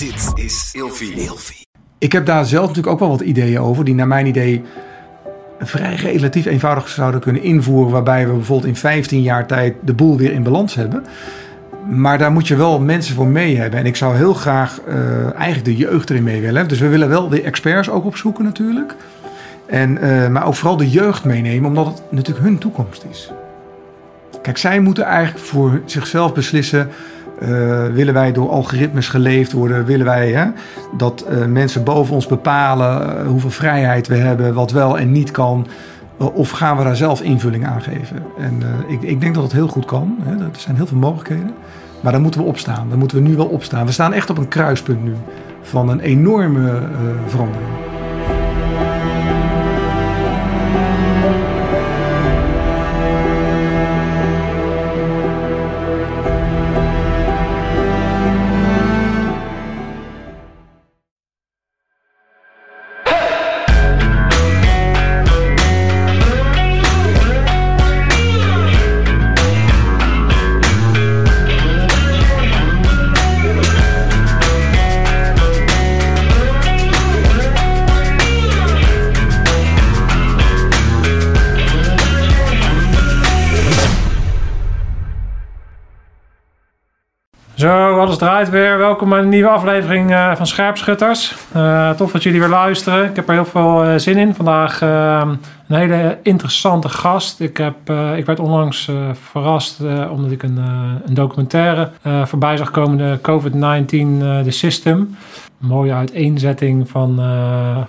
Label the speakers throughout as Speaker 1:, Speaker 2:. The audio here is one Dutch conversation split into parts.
Speaker 1: Dit is Ilfie.
Speaker 2: Ik heb daar zelf natuurlijk ook wel wat ideeën over, die naar mijn idee vrij relatief eenvoudig zouden kunnen invoeren, waarbij we bijvoorbeeld in 15 jaar tijd de boel weer in balans hebben. Maar daar moet je wel mensen voor mee hebben. En ik zou heel graag uh, eigenlijk de jeugd erin mee willen. Dus we willen wel de experts ook opzoeken natuurlijk. En, uh, maar ook vooral de jeugd meenemen, omdat het natuurlijk hun toekomst is. Kijk, zij moeten eigenlijk voor zichzelf beslissen. Uh, willen wij door algoritmes geleefd worden? Willen wij hè, dat uh, mensen boven ons bepalen uh, hoeveel vrijheid we hebben, wat wel en niet kan? of gaan we daar zelf invulling aan geven? En ik, ik, denk dat het heel goed kan. Hè. Er zijn heel veel mogelijkheden. Maar daar moeten we opstaan. Daar moeten we nu wel opstaan. We staan echt op een kruispunt nu van een enorme verandering.
Speaker 3: Draait weer. Welkom bij een nieuwe aflevering uh, van Scherpschutters. Uh, tof dat jullie weer luisteren. Ik heb er heel veel uh, zin in. Vandaag een hele interessante gast. Ik, heb, ik werd onlangs verrast omdat ik een, een documentaire voorbij zag komen. De COVID-19 The System. Mooie uiteenzetting van,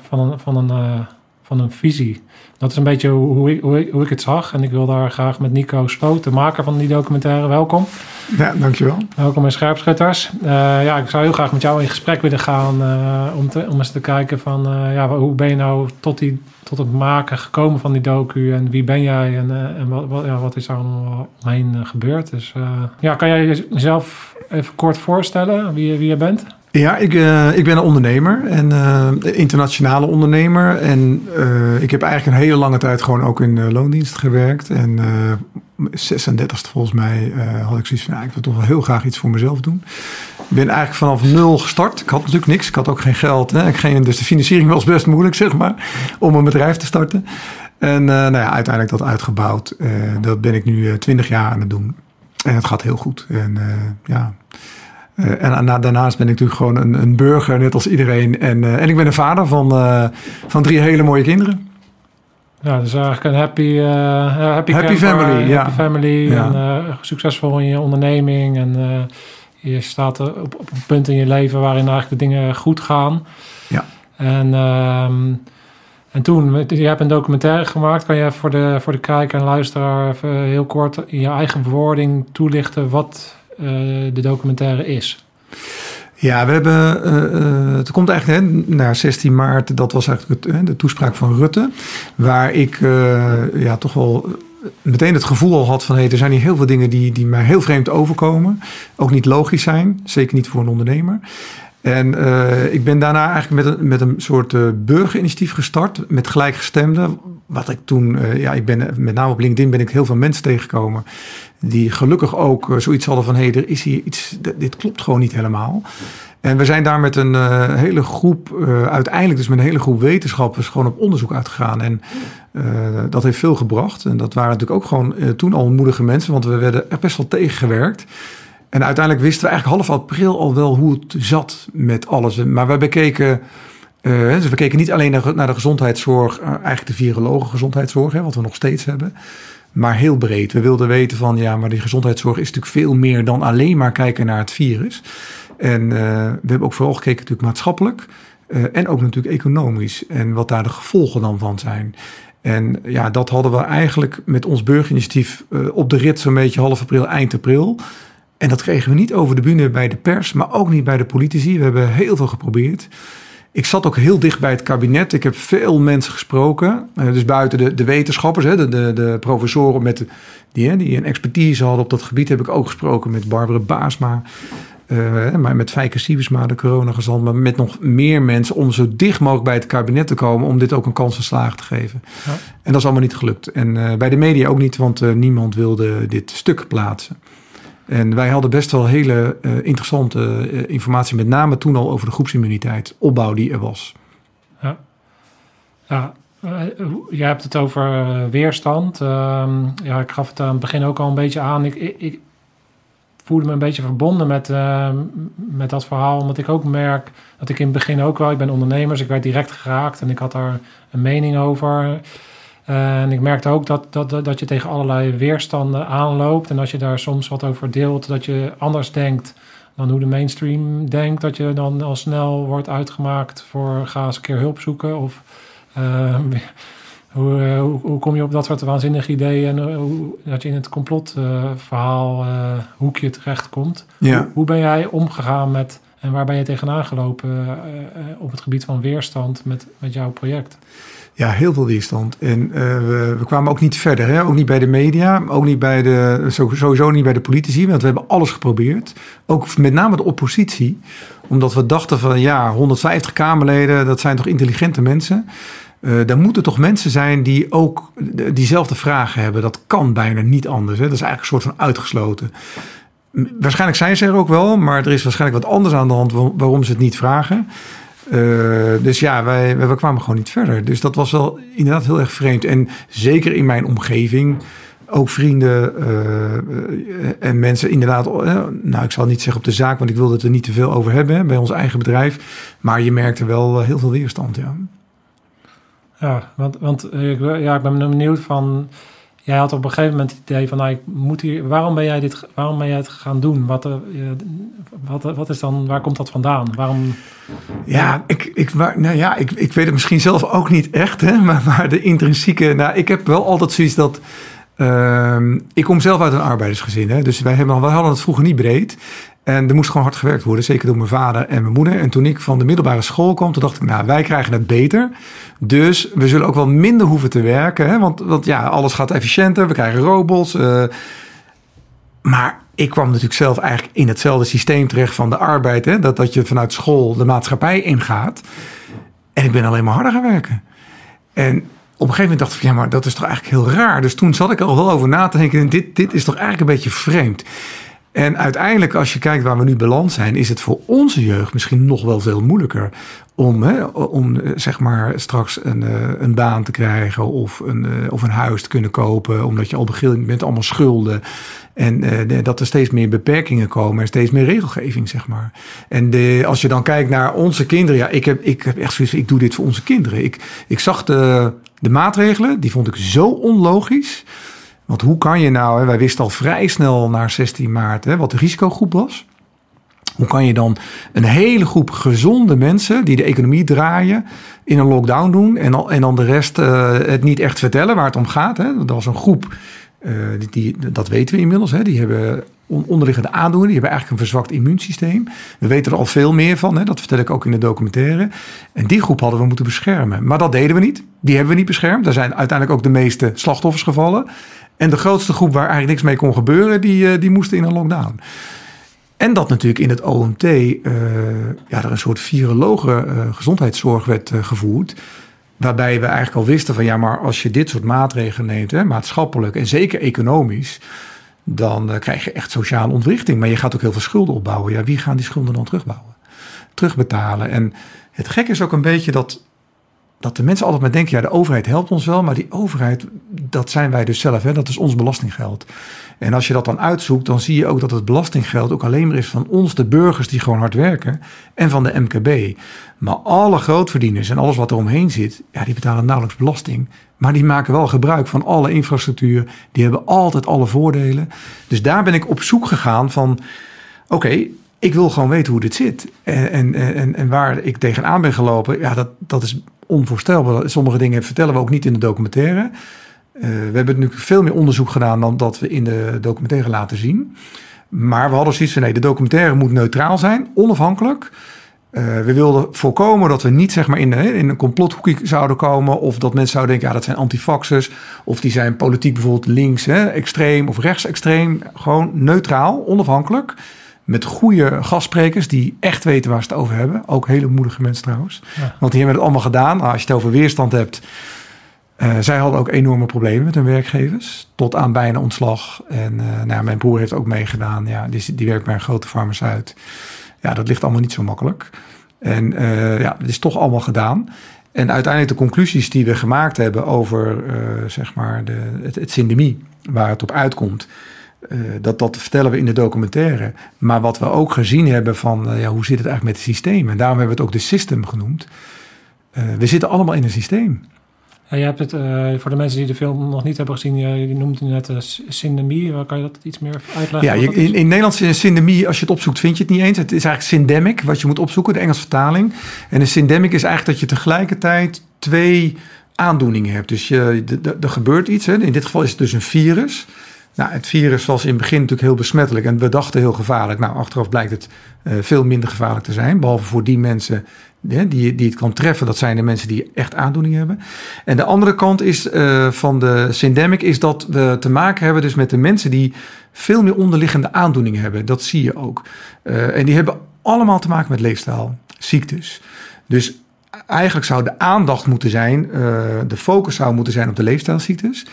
Speaker 3: van. Van een van een visie. Dat is een beetje hoe ik, hoe ik, hoe ik het zag. En ik wil daar graag met Nico Sloot, de maker van die documentaire, welkom.
Speaker 2: Ja, dankjewel.
Speaker 3: Welkom bij Scherpschutters. Uh, ja, ik zou heel graag met jou in gesprek willen gaan uh, om, te, om eens te kijken van uh, ja, hoe ben je nou tot, die, tot het maken gekomen van die docu en wie ben jij en, en wat, wat, ja, wat is daar omheen gebeurd. Dus ja, kan jij jezelf even kort voorstellen wie, wie je bent?
Speaker 2: Ja, ik, uh, ik ben een ondernemer, en uh, internationale ondernemer. En uh, ik heb eigenlijk een hele lange tijd gewoon ook in loondienst gewerkt. En 36 volgens mij had ik zoiets van, ja, ik wil toch wel heel graag iets voor mezelf doen. Ik ben eigenlijk vanaf nul gestart. Ik had natuurlijk niks, ik had ook geen geld. Hè. Ik geen, dus de financiering was best moeilijk, zeg maar, om een bedrijf te starten. En nou ja, uiteindelijk dat uitgebouwd. dat ben ik nu 20 jaar aan het doen. En het gaat heel goed. En ja... Uh, en daarnaast ben ik natuurlijk gewoon een, een burger, net als iedereen. En, uh, en ik ben een vader van, uh, van drie hele mooie kinderen.
Speaker 3: Ja, dus eigenlijk een happy, happy,
Speaker 2: happy family. Ja.
Speaker 3: Happy family. Ja. En succesvol in je onderneming. En je staat op, op een punt in je leven waarin eigenlijk de dingen goed gaan.
Speaker 2: Ja.
Speaker 3: En, um, en toen, je hebt een documentaire gemaakt. Kan je voor de, voor de kijker en luisteraar even heel kort in je eigen bewoording toelichten wat de documentaire is?
Speaker 2: Ja, we hebben. Uh, het komt eigenlijk hè, naar 16 maart. Dat was eigenlijk het, de toespraak van Rutte. Waar ik ja, toch wel meteen het gevoel al had van hey, er zijn hier heel veel dingen die, die mij heel vreemd overkomen. Ook niet logisch zijn. Zeker niet voor een ondernemer. En uh, ik ben daarna eigenlijk met een, met een soort uh, burgerinitiatief gestart met gelijkgestemden. Wat ik toen, uh, ja, ik ben met name op LinkedIn ben ik heel veel mensen tegengekomen die gelukkig ook zoiets hadden van hé, hey, er is hier iets, dit klopt gewoon niet helemaal. En we zijn daar met een hele groep, uiteindelijk dus met een hele groep wetenschappers gewoon op onderzoek uitgegaan. En dat heeft veel gebracht. En dat waren natuurlijk ook gewoon toen al moedige mensen, want we werden er best wel tegengewerkt. En uiteindelijk wisten we eigenlijk half april al wel hoe het zat met alles. Maar we bekeken. Uh, dus we keken niet alleen naar, de gezondheidszorg, uh, eigenlijk de virologen gezondheidszorg, hè, wat we nog steeds hebben maar heel breed. We wilden weten van ja, maar die gezondheidszorg is natuurlijk veel meer dan alleen maar kijken naar het virus. En uh, we hebben ook vooral gekeken natuurlijk maatschappelijk en ook natuurlijk economisch en wat daar de gevolgen dan van zijn. En ja, dat hadden we eigenlijk met ons burgerinitiatief op de rit zo'n beetje half april, eind april. En dat kregen we niet over de bühne bij de pers, maar ook niet bij de politici. We hebben heel veel geprobeerd. Ik zat ook heel dicht bij het kabinet. Ik heb veel mensen gesproken. Uh, dus buiten de, de wetenschappers, hè, de, de, de professoren met, die, die een expertise hadden op dat gebied, heb ik ook gesproken met Barbara Baasma. Uh, maar met Fijke Siebesma, de coronagezant, maar met nog meer mensen om zo dicht mogelijk bij het kabinet te komen om dit ook een kans van slagen te geven. Ja. En dat is allemaal niet gelukt. En uh, bij de media ook niet, want uh, niemand wilde dit stuk plaatsen. En wij hadden best wel hele uh, interessante uh, informatie, met name toen al over de groepsimmuniteit, opbouw die er was.
Speaker 3: Ja, ja je hebt het over weerstand. Ehm, ja, ik gaf het aan het begin ook al een beetje aan. Ik, ik, voelde me een beetje verbonden met, ehm, met dat verhaal. Omdat ik ook merk dat ik in het begin ook wel... Ik ben ondernemer, dus ik werd direct geraakt en ik had daar een mening over. En ik merkte ook dat, dat, dat je tegen allerlei weerstanden aanloopt. En als je daar soms wat over deelt, dat je anders denkt dan hoe de mainstream denkt. Dat je dan al snel wordt uitgemaakt voor ga eens een keer hulp zoeken. Of hoe, eh, hoe, hoe, kom je op dat soort waanzinnige ideeën en eh, hoe, dat je in het complotverhaal uh, hoekje terechtkomt?
Speaker 2: Ja.
Speaker 3: Hoe, hoe, ben jij omgegaan met en waar ben je tegenaan gelopen op het gebied van weerstand met, met jouw project?
Speaker 2: Ja, heel veel weerstand. En we, we, kwamen ook niet verder. Hè? Ook niet bij de media, ook niet bij de, sowieso niet bij de politici. Want we hebben alles geprobeerd. Ook met name de oppositie. Omdat we dachten van ja, 150 Kamerleden, dat zijn toch intelligente mensen. Uh, er moeten toch mensen zijn die ook diezelfde vragen hebben. Dat kan bijna niet anders. Hè? Dat is eigenlijk een soort van uitgesloten. Waarschijnlijk zijn ze er ook wel, maar er is waarschijnlijk wat anders aan de hand waarom ze het niet vragen. Uh, dus ja, wij, wij, kwamen gewoon niet verder. Dus dat was wel inderdaad heel erg vreemd. En zeker in mijn omgeving, ook vrienden uh, en mensen inderdaad, nou ik zal niet zeggen op de zaak, want ik wilde het er niet te veel over hebben bij ons eigen bedrijf. Maar je merkte wel heel veel weerstand, ja.
Speaker 3: Ja, want, want ja, ik ben benieuwd van. Jij had op een gegeven moment het idee van, nou, ik moet hier, waarom ben jij dit, waarom ben jij het gaan doen? Wat, uh, wat, wat is dan, waar komt dat vandaan? Waarom?
Speaker 2: Ja, ik, ik, nou ja, ik, ik weet het misschien zelf ook niet echt, hè, maar, maar de intrinsieke, nou, ik heb wel altijd zoiets dat, uh, ik kom zelf uit een arbeidersgezin, hè, dus wij, hebben, wij hadden het vroeger niet breed. En er moest gewoon hard gewerkt worden, zeker door mijn vader en mijn moeder. En toen ik van de middelbare school kwam, toen dacht ik, nou, wij krijgen het beter. Dus we zullen ook wel minder hoeven te werken. Hè? Want, want ja, alles gaat efficiënter, we krijgen robots. Uh, maar ik kwam natuurlijk zelf eigenlijk in hetzelfde systeem terecht van de arbeid. Hè? Dat, dat je vanuit school de maatschappij ingaat. En ik ben alleen maar harder gaan werken. En op een gegeven moment dacht ik, ja, maar dat is toch eigenlijk heel raar. Dus toen zat ik er al wel over na te denken. Dit, dit is toch eigenlijk een beetje vreemd. En uiteindelijk, als je kijkt waar we nu beland zijn, is het voor onze jeugd misschien nog wel veel moeilijker om, hè, om eh, zeg maar straks een, eh, een baan te krijgen of een, eh, of een huis te kunnen kopen, omdat je al begint met allemaal schulden. En dat er steeds meer beperkingen komen en steeds meer regelgeving, zeg maar. En de, als je dan kijkt naar onze kinderen, ja, ik heb, ik heb echt zoiets ik doe dit voor onze kinderen. Ik, ik zag de, de maatregelen, die vond ik zo onlogisch. Want hoe kan je nou, hè, wij wisten al vrij snel na 16 maart hè, wat de risicogroep was. Hoe kan je dan een hele groep gezonde mensen die de economie draaien in een lockdown doen en, en dan de rest uh, het niet echt vertellen waar het om gaat? Hè? Dat was een groep, uh, die, die, dat weten we inmiddels, hè? die hebben onderliggende aandoeningen, die hebben eigenlijk een verzwakt immuunsysteem. We weten er al veel meer van, hè? dat vertel ik ook in de documentaire. En die groep hadden we moeten beschermen. Maar dat deden we niet. Die hebben we niet beschermd. Daar zijn uiteindelijk ook de meeste slachtoffers gevallen. En de grootste groep waar eigenlijk niks mee kon gebeuren, die, die moesten in een lockdown. En dat natuurlijk in het OMT uh, ja, er een soort virologe uh, gezondheidszorg werd gevoerd. Waarbij we eigenlijk al wisten van ja, maar als je dit soort maatregelen neemt, hè, maatschappelijk en zeker economisch, dan krijg je echt sociale ontwrichting. Maar je gaat ook heel veel schulden opbouwen. Ja, wie gaan die schulden dan terugbouwen? Terugbetalen. En het gekke is ook een beetje dat dat de mensen altijd maar denken, ja, de overheid helpt ons wel, maar die overheid, dat zijn wij dus zelf, hè, dat is ons belastinggeld. En als je dat dan uitzoekt, dan zie je ook dat het belastinggeld ook alleen maar is van ons, de burgers die gewoon hard werken, en van de MKB. Maar alle grootverdieners en alles wat er omheen zit, ja, die betalen nauwelijks belasting. Maar die maken wel gebruik van alle infrastructuur, die hebben altijd alle voordelen. Dus daar ben ik op zoek gegaan van, oké, ik wil gewoon weten hoe dit zit. En, en, en, waar ik tegenaan ben gelopen, ja, dat, dat is onvoorstelbaar. Sommige dingen vertellen we ook niet in de documentaire. Uh, we hebben nu veel meer onderzoek gedaan dan dat we in de documentaire laten zien. Maar we hadden zoiets van nee, de documentaire moet neutraal zijn, onafhankelijk. Uh, we wilden voorkomen dat we niet zeg maar, in, in een complothoekje zouden komen. Of dat mensen zouden denken, ja, dat zijn antifaxers. Of die zijn politiek bijvoorbeeld links, hè, extreem of rechtsextreem. Gewoon neutraal, onafhankelijk. Met goede gastsprekers die echt weten waar ze het over hebben. Ook hele moedige mensen trouwens. Want die hebben het allemaal gedaan. Nou, als je het over weerstand hebt. Uh, zij hadden ook enorme problemen met hun werkgevers, tot aan bijna ontslag. En uh, nou, mijn broer heeft ook meegedaan, ja, die, die werkt bij een grote farmaceut. Ja, dat ligt allemaal niet zo makkelijk. En uh, ja, het is toch allemaal gedaan. En uiteindelijk de conclusies die we gemaakt hebben over zeg maar de, het, het syndemie, waar het op uitkomt, uh, dat, dat vertellen we in de documentaire. Maar wat we ook gezien hebben van uh, ja, hoe zit het eigenlijk met het systeem? En daarom hebben we het ook de system genoemd. Uh, we zitten allemaal in een systeem.
Speaker 3: Ja, je hebt het, voor de mensen die de film nog niet hebben gezien, je, je noemt het net syndemie. Kan je dat iets meer uitleggen?
Speaker 2: Ja, je, in, in Nederlands is syndemie, als je het opzoekt, vind je het niet eens. Het is eigenlijk syndemic, wat je moet opzoeken, de Engelse vertaling. En een syndemic is eigenlijk dat je tegelijkertijd twee aandoeningen hebt. Dus je, er gebeurt iets. Hè. In dit geval is het dus een virus. Nou, het virus was in het begin natuurlijk heel besmettelijk en we dachten heel gevaarlijk. Nou, achteraf blijkt het uh, veel minder gevaarlijk te zijn. Behalve voor die mensen die, die, die het kan treffen. Dat zijn de mensen die echt aandoening hebben. En de andere kant is, uh, van de syndemic is dat we te maken hebben dus met de mensen die veel meer onderliggende aandoeningen hebben. Dat zie je ook. Uh, en die hebben allemaal te maken met leefstijlziektes. Dus eigenlijk zou de aandacht moeten zijn, de focus zou moeten zijn op de leefstijlziektes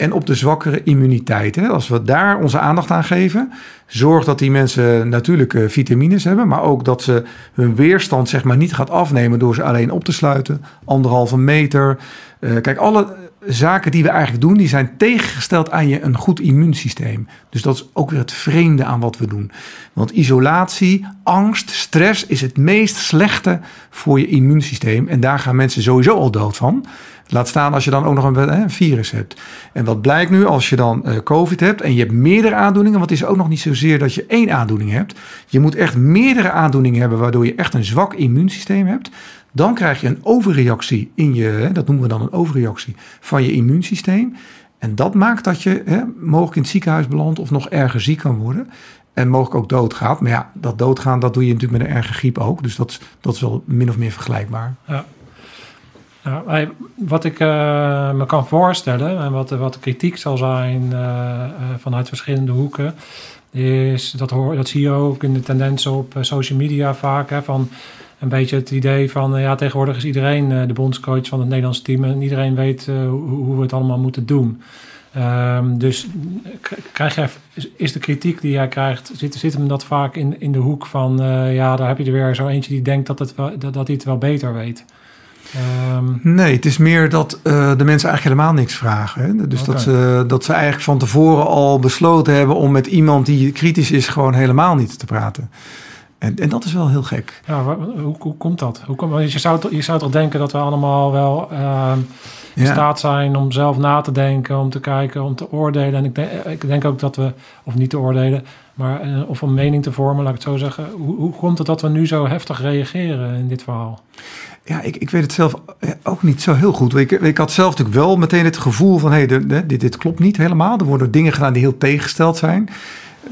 Speaker 2: en op de zwakkere immuniteit. Hè. Als we daar onze aandacht aan geven, zorg dat die mensen natuurlijke vitamines hebben, maar ook dat ze hun weerstand zeg maar niet gaat afnemen door ze alleen op te sluiten, anderhalve meter. Uh, kijk, alle zaken die we eigenlijk doen, die zijn tegengesteld aan je een goed immuunsysteem. Dus dat is ook weer het vreemde aan wat we doen. Want isolatie, angst, stress is het meest slechte voor je immuunsysteem. En daar gaan mensen sowieso al dood van. Laat staan als je dan ook nog een, een virus hebt. En wat blijkt nu als je dan uh, COVID hebt en je hebt meerdere aandoeningen, want het is ook nog niet zozeer dat je één aandoening hebt. Je moet echt meerdere aandoeningen hebben, waardoor je echt een zwak immuunsysteem hebt. Dan krijg je een overreactie in je, dat noemen we dan een overreactie van je immuunsysteem. En dat maakt dat je hè, mogelijk in het ziekenhuis belandt of nog erger ziek kan worden. En mogelijk ook doodgaat. Maar ja, dat doodgaan, dat doe je natuurlijk met een erge griep ook. Dus dat, dat is wel min of meer vergelijkbaar.
Speaker 3: Ja. Wat ik uh, me kan voorstellen en wat, wat de kritiek zal zijn uh, uh, vanuit verschillende hoeken, is dat, hoor, dat zie je ook in de tendensen op social media vaak. Hè, van een beetje het idee van ja, tegenwoordig is iedereen de bondscoach van het Nederlands team en iedereen weet hoe, we het allemaal moeten doen. Um, dus krijg je, is de kritiek die jij krijgt, zit, zit hem dat vaak in, in de hoek van ja, daar heb je er weer zo eentje die denkt dat, het wel, dat hij het wel beter weet.
Speaker 2: Um, nee, het is meer dat uh, de mensen eigenlijk helemaal niks vragen. Hè? Dus okay. dat, ze, dat ze eigenlijk van tevoren al besloten hebben om met iemand die kritisch is gewoon helemaal niet te praten. En, en dat is wel heel gek.
Speaker 3: Ja, hoe, hoe komt dat? Hoe komt, je, zou, je zou toch denken dat we allemaal wel uh, in ja. staat zijn om zelf na te denken, om te kijken, om te oordelen. En ik denk, ik denk ook dat we, of niet te oordelen, maar uh, of een mening te vormen, laat ik het zo zeggen. Hoe, hoe komt het dat we nu zo heftig reageren in dit verhaal?
Speaker 2: Ja, ik, ik weet het zelf ook niet zo heel goed. Ik, ik had zelf natuurlijk wel meteen het gevoel van... hey, dit, dit klopt niet helemaal. Er worden dingen gedaan die heel tegengesteld zijn.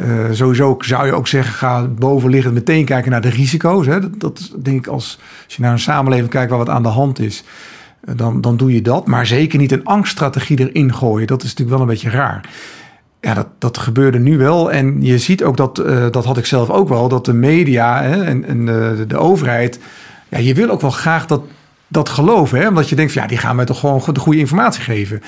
Speaker 2: Uh, sowieso zou je ook zeggen, ga bovenliggend meteen kijken naar de risico's. Hè. Dat, dat denk ik als, als je naar een samenleving kijkt waar wat aan de hand is... dan, dan doe je dat. Maar zeker niet een angststrategie erin gooien. Dat is natuurlijk wel een beetje raar. Ja, dat, dat gebeurde nu wel. En je ziet ook dat, dat had ik zelf ook wel... dat de media hè, en, en de overheid ja, je wil ook wel graag dat, dat geloven. Hè? Omdat je denkt, van, ja, die gaan mij toch gewoon de goede informatie geven.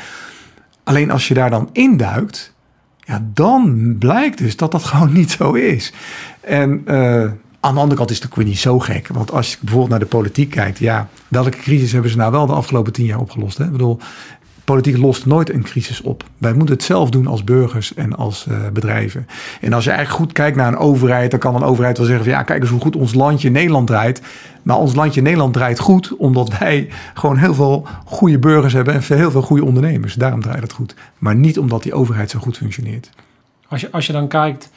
Speaker 2: Alleen als je daar dan induikt, ja, dan blijkt dus dat dat gewoon niet zo is. En uh, aan de andere kant is het ook niet zo gek. Want als je bijvoorbeeld naar de politiek kijkt, ja, welke crisis hebben ze nou wel de afgelopen tien jaar opgelost? Hè? Ik bedoel, politiek lost nooit een crisis op. Wij moeten het zelf doen als burgers en als uh, bedrijven. En als je eigenlijk goed kijkt naar een overheid, dan kan een overheid wel zeggen van ja, kijk eens hoe goed ons landje Nederland draait. Maar ons landje Nederland draait goed, omdat wij gewoon heel veel goede burgers hebben en heel veel goede ondernemers. Daarom draait het goed. Maar niet omdat die overheid zo goed functioneert.
Speaker 3: Als je, als je dan kijkt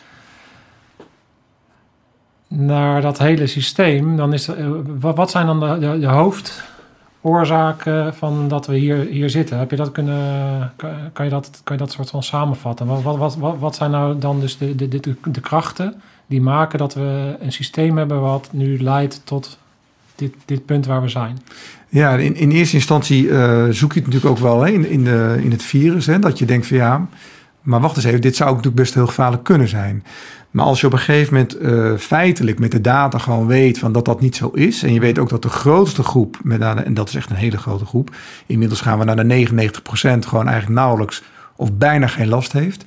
Speaker 3: naar dat hele systeem, dan is eh, wat zijn dan de, de, de hoofd oorzaken van dat we hier, hier zitten? Heb je dat kunnen, kan, je dat, kan je dat soort van samenvatten? Wat, wat, wat, wat zijn nou dan dus de, de, de, krachten die maken dat we een systeem hebben wat nu leidt tot dit, dit punt waar we zijn?
Speaker 2: Ja, in, in eerste instantie uh, zoek je het natuurlijk ook wel hè, in, in, de, in het virus. Hè, dat je denkt van ja, maar wacht eens even, dit zou ook natuurlijk best heel gevaarlijk kunnen zijn. Maar als je op een gegeven moment uh, feitelijk met de data gewoon weet van dat dat niet zo is. En je weet ook dat de grootste groep, met, en dat is echt een hele grote groep. Inmiddels gaan we naar de 99% gewoon eigenlijk nauwelijks of bijna geen last heeft.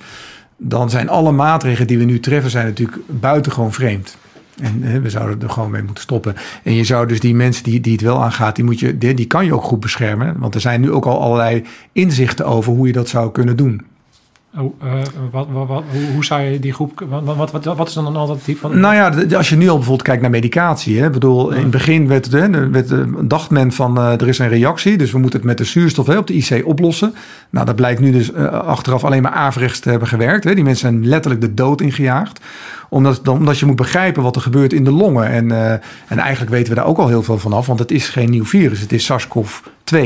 Speaker 2: Dan zijn alle maatregelen die we nu treffen zijn natuurlijk buitengewoon vreemd. En we zouden er gewoon mee moeten stoppen. En je zou dus die mensen die, die het wel aangaat, die, moet je, die, die kan je ook goed beschermen. Want er zijn nu ook al allerlei inzichten over hoe je dat zou kunnen doen.
Speaker 3: Oh, uh, wat, wat, wat, hoe, hoe, zou je die groep... Wat, wat, wat, is dan een alternatief? Van,
Speaker 2: nou ja, als je nu al bijvoorbeeld kijkt naar medicatie. Hè, bedoel, in het begin werd, hè, werd, dacht men van uh, er is een reactie... dus we moeten het met de zuurstof hè, op de IC oplossen. Nou, dat blijkt nu dus uh, achteraf alleen maar averechts te hebben gewerkt. Hè. Die mensen zijn letterlijk de dood ingejaagd omdat, omdat je moet begrijpen wat er gebeurt in de longen. En, uh, en eigenlijk weten we daar ook al heel veel van af, want het is geen nieuw virus. Het is SARS-CoV-2.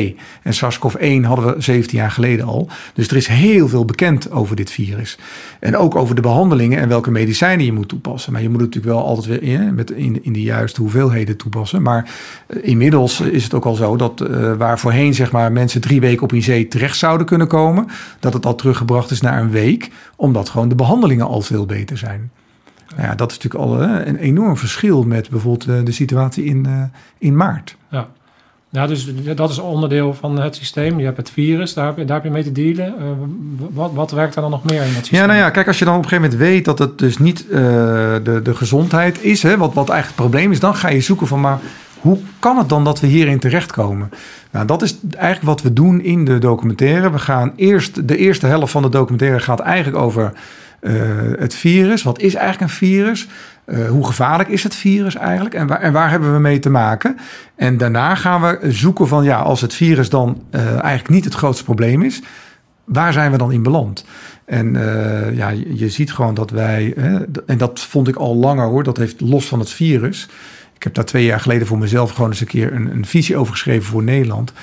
Speaker 2: En SARS-CoV-1 hadden we 17 jaar geleden al. Dus er is heel veel bekend over dit virus. En ook over de behandelingen en welke medicijnen je moet toepassen. Maar je moet het natuurlijk wel altijd weer in, met in, in de juiste hoeveelheden toepassen. Maar uh, inmiddels is het ook al zo dat waar voorheen zeg maar, mensen drie weken op IC terecht zouden kunnen komen, dat het al teruggebracht is naar een week, omdat gewoon de behandelingen al veel beter zijn. Nou ja, dat is natuurlijk al hè, een enorm verschil met bijvoorbeeld uh, de situatie in, uh, in maart.
Speaker 3: Ja. ja, dus dat is onderdeel van het systeem. Je hebt het virus, daar heb je, daar heb je mee te dealen. Uh, wat, wat werkt er dan nog meer in dat systeem?
Speaker 2: Ja, nou ja, kijk, als je dan op een gegeven moment weet dat het dus niet de, de gezondheid is, hè, wat, wat eigenlijk het probleem is, dan ga je zoeken van, maar hoe kan het dan dat we hierin terechtkomen? Nou, dat is eigenlijk wat we doen in de documentaire. We gaan eerst, de eerste helft van de documentaire gaat eigenlijk over het virus. Wat is eigenlijk een virus? Uh, hoe gevaarlijk is het virus eigenlijk? En waar, en waar, hebben we mee te maken? En daarna gaan we zoeken van ja, als het virus dan uh, eigenlijk niet het grootste probleem is, waar zijn we dan in beland? En ja, je, ziet gewoon dat wij, en dat vond ik al langer hoor, dat heeft los van het virus. Ik heb daar twee jaar geleden voor mezelf gewoon eens een keer een, een visie over geschreven voor Nederland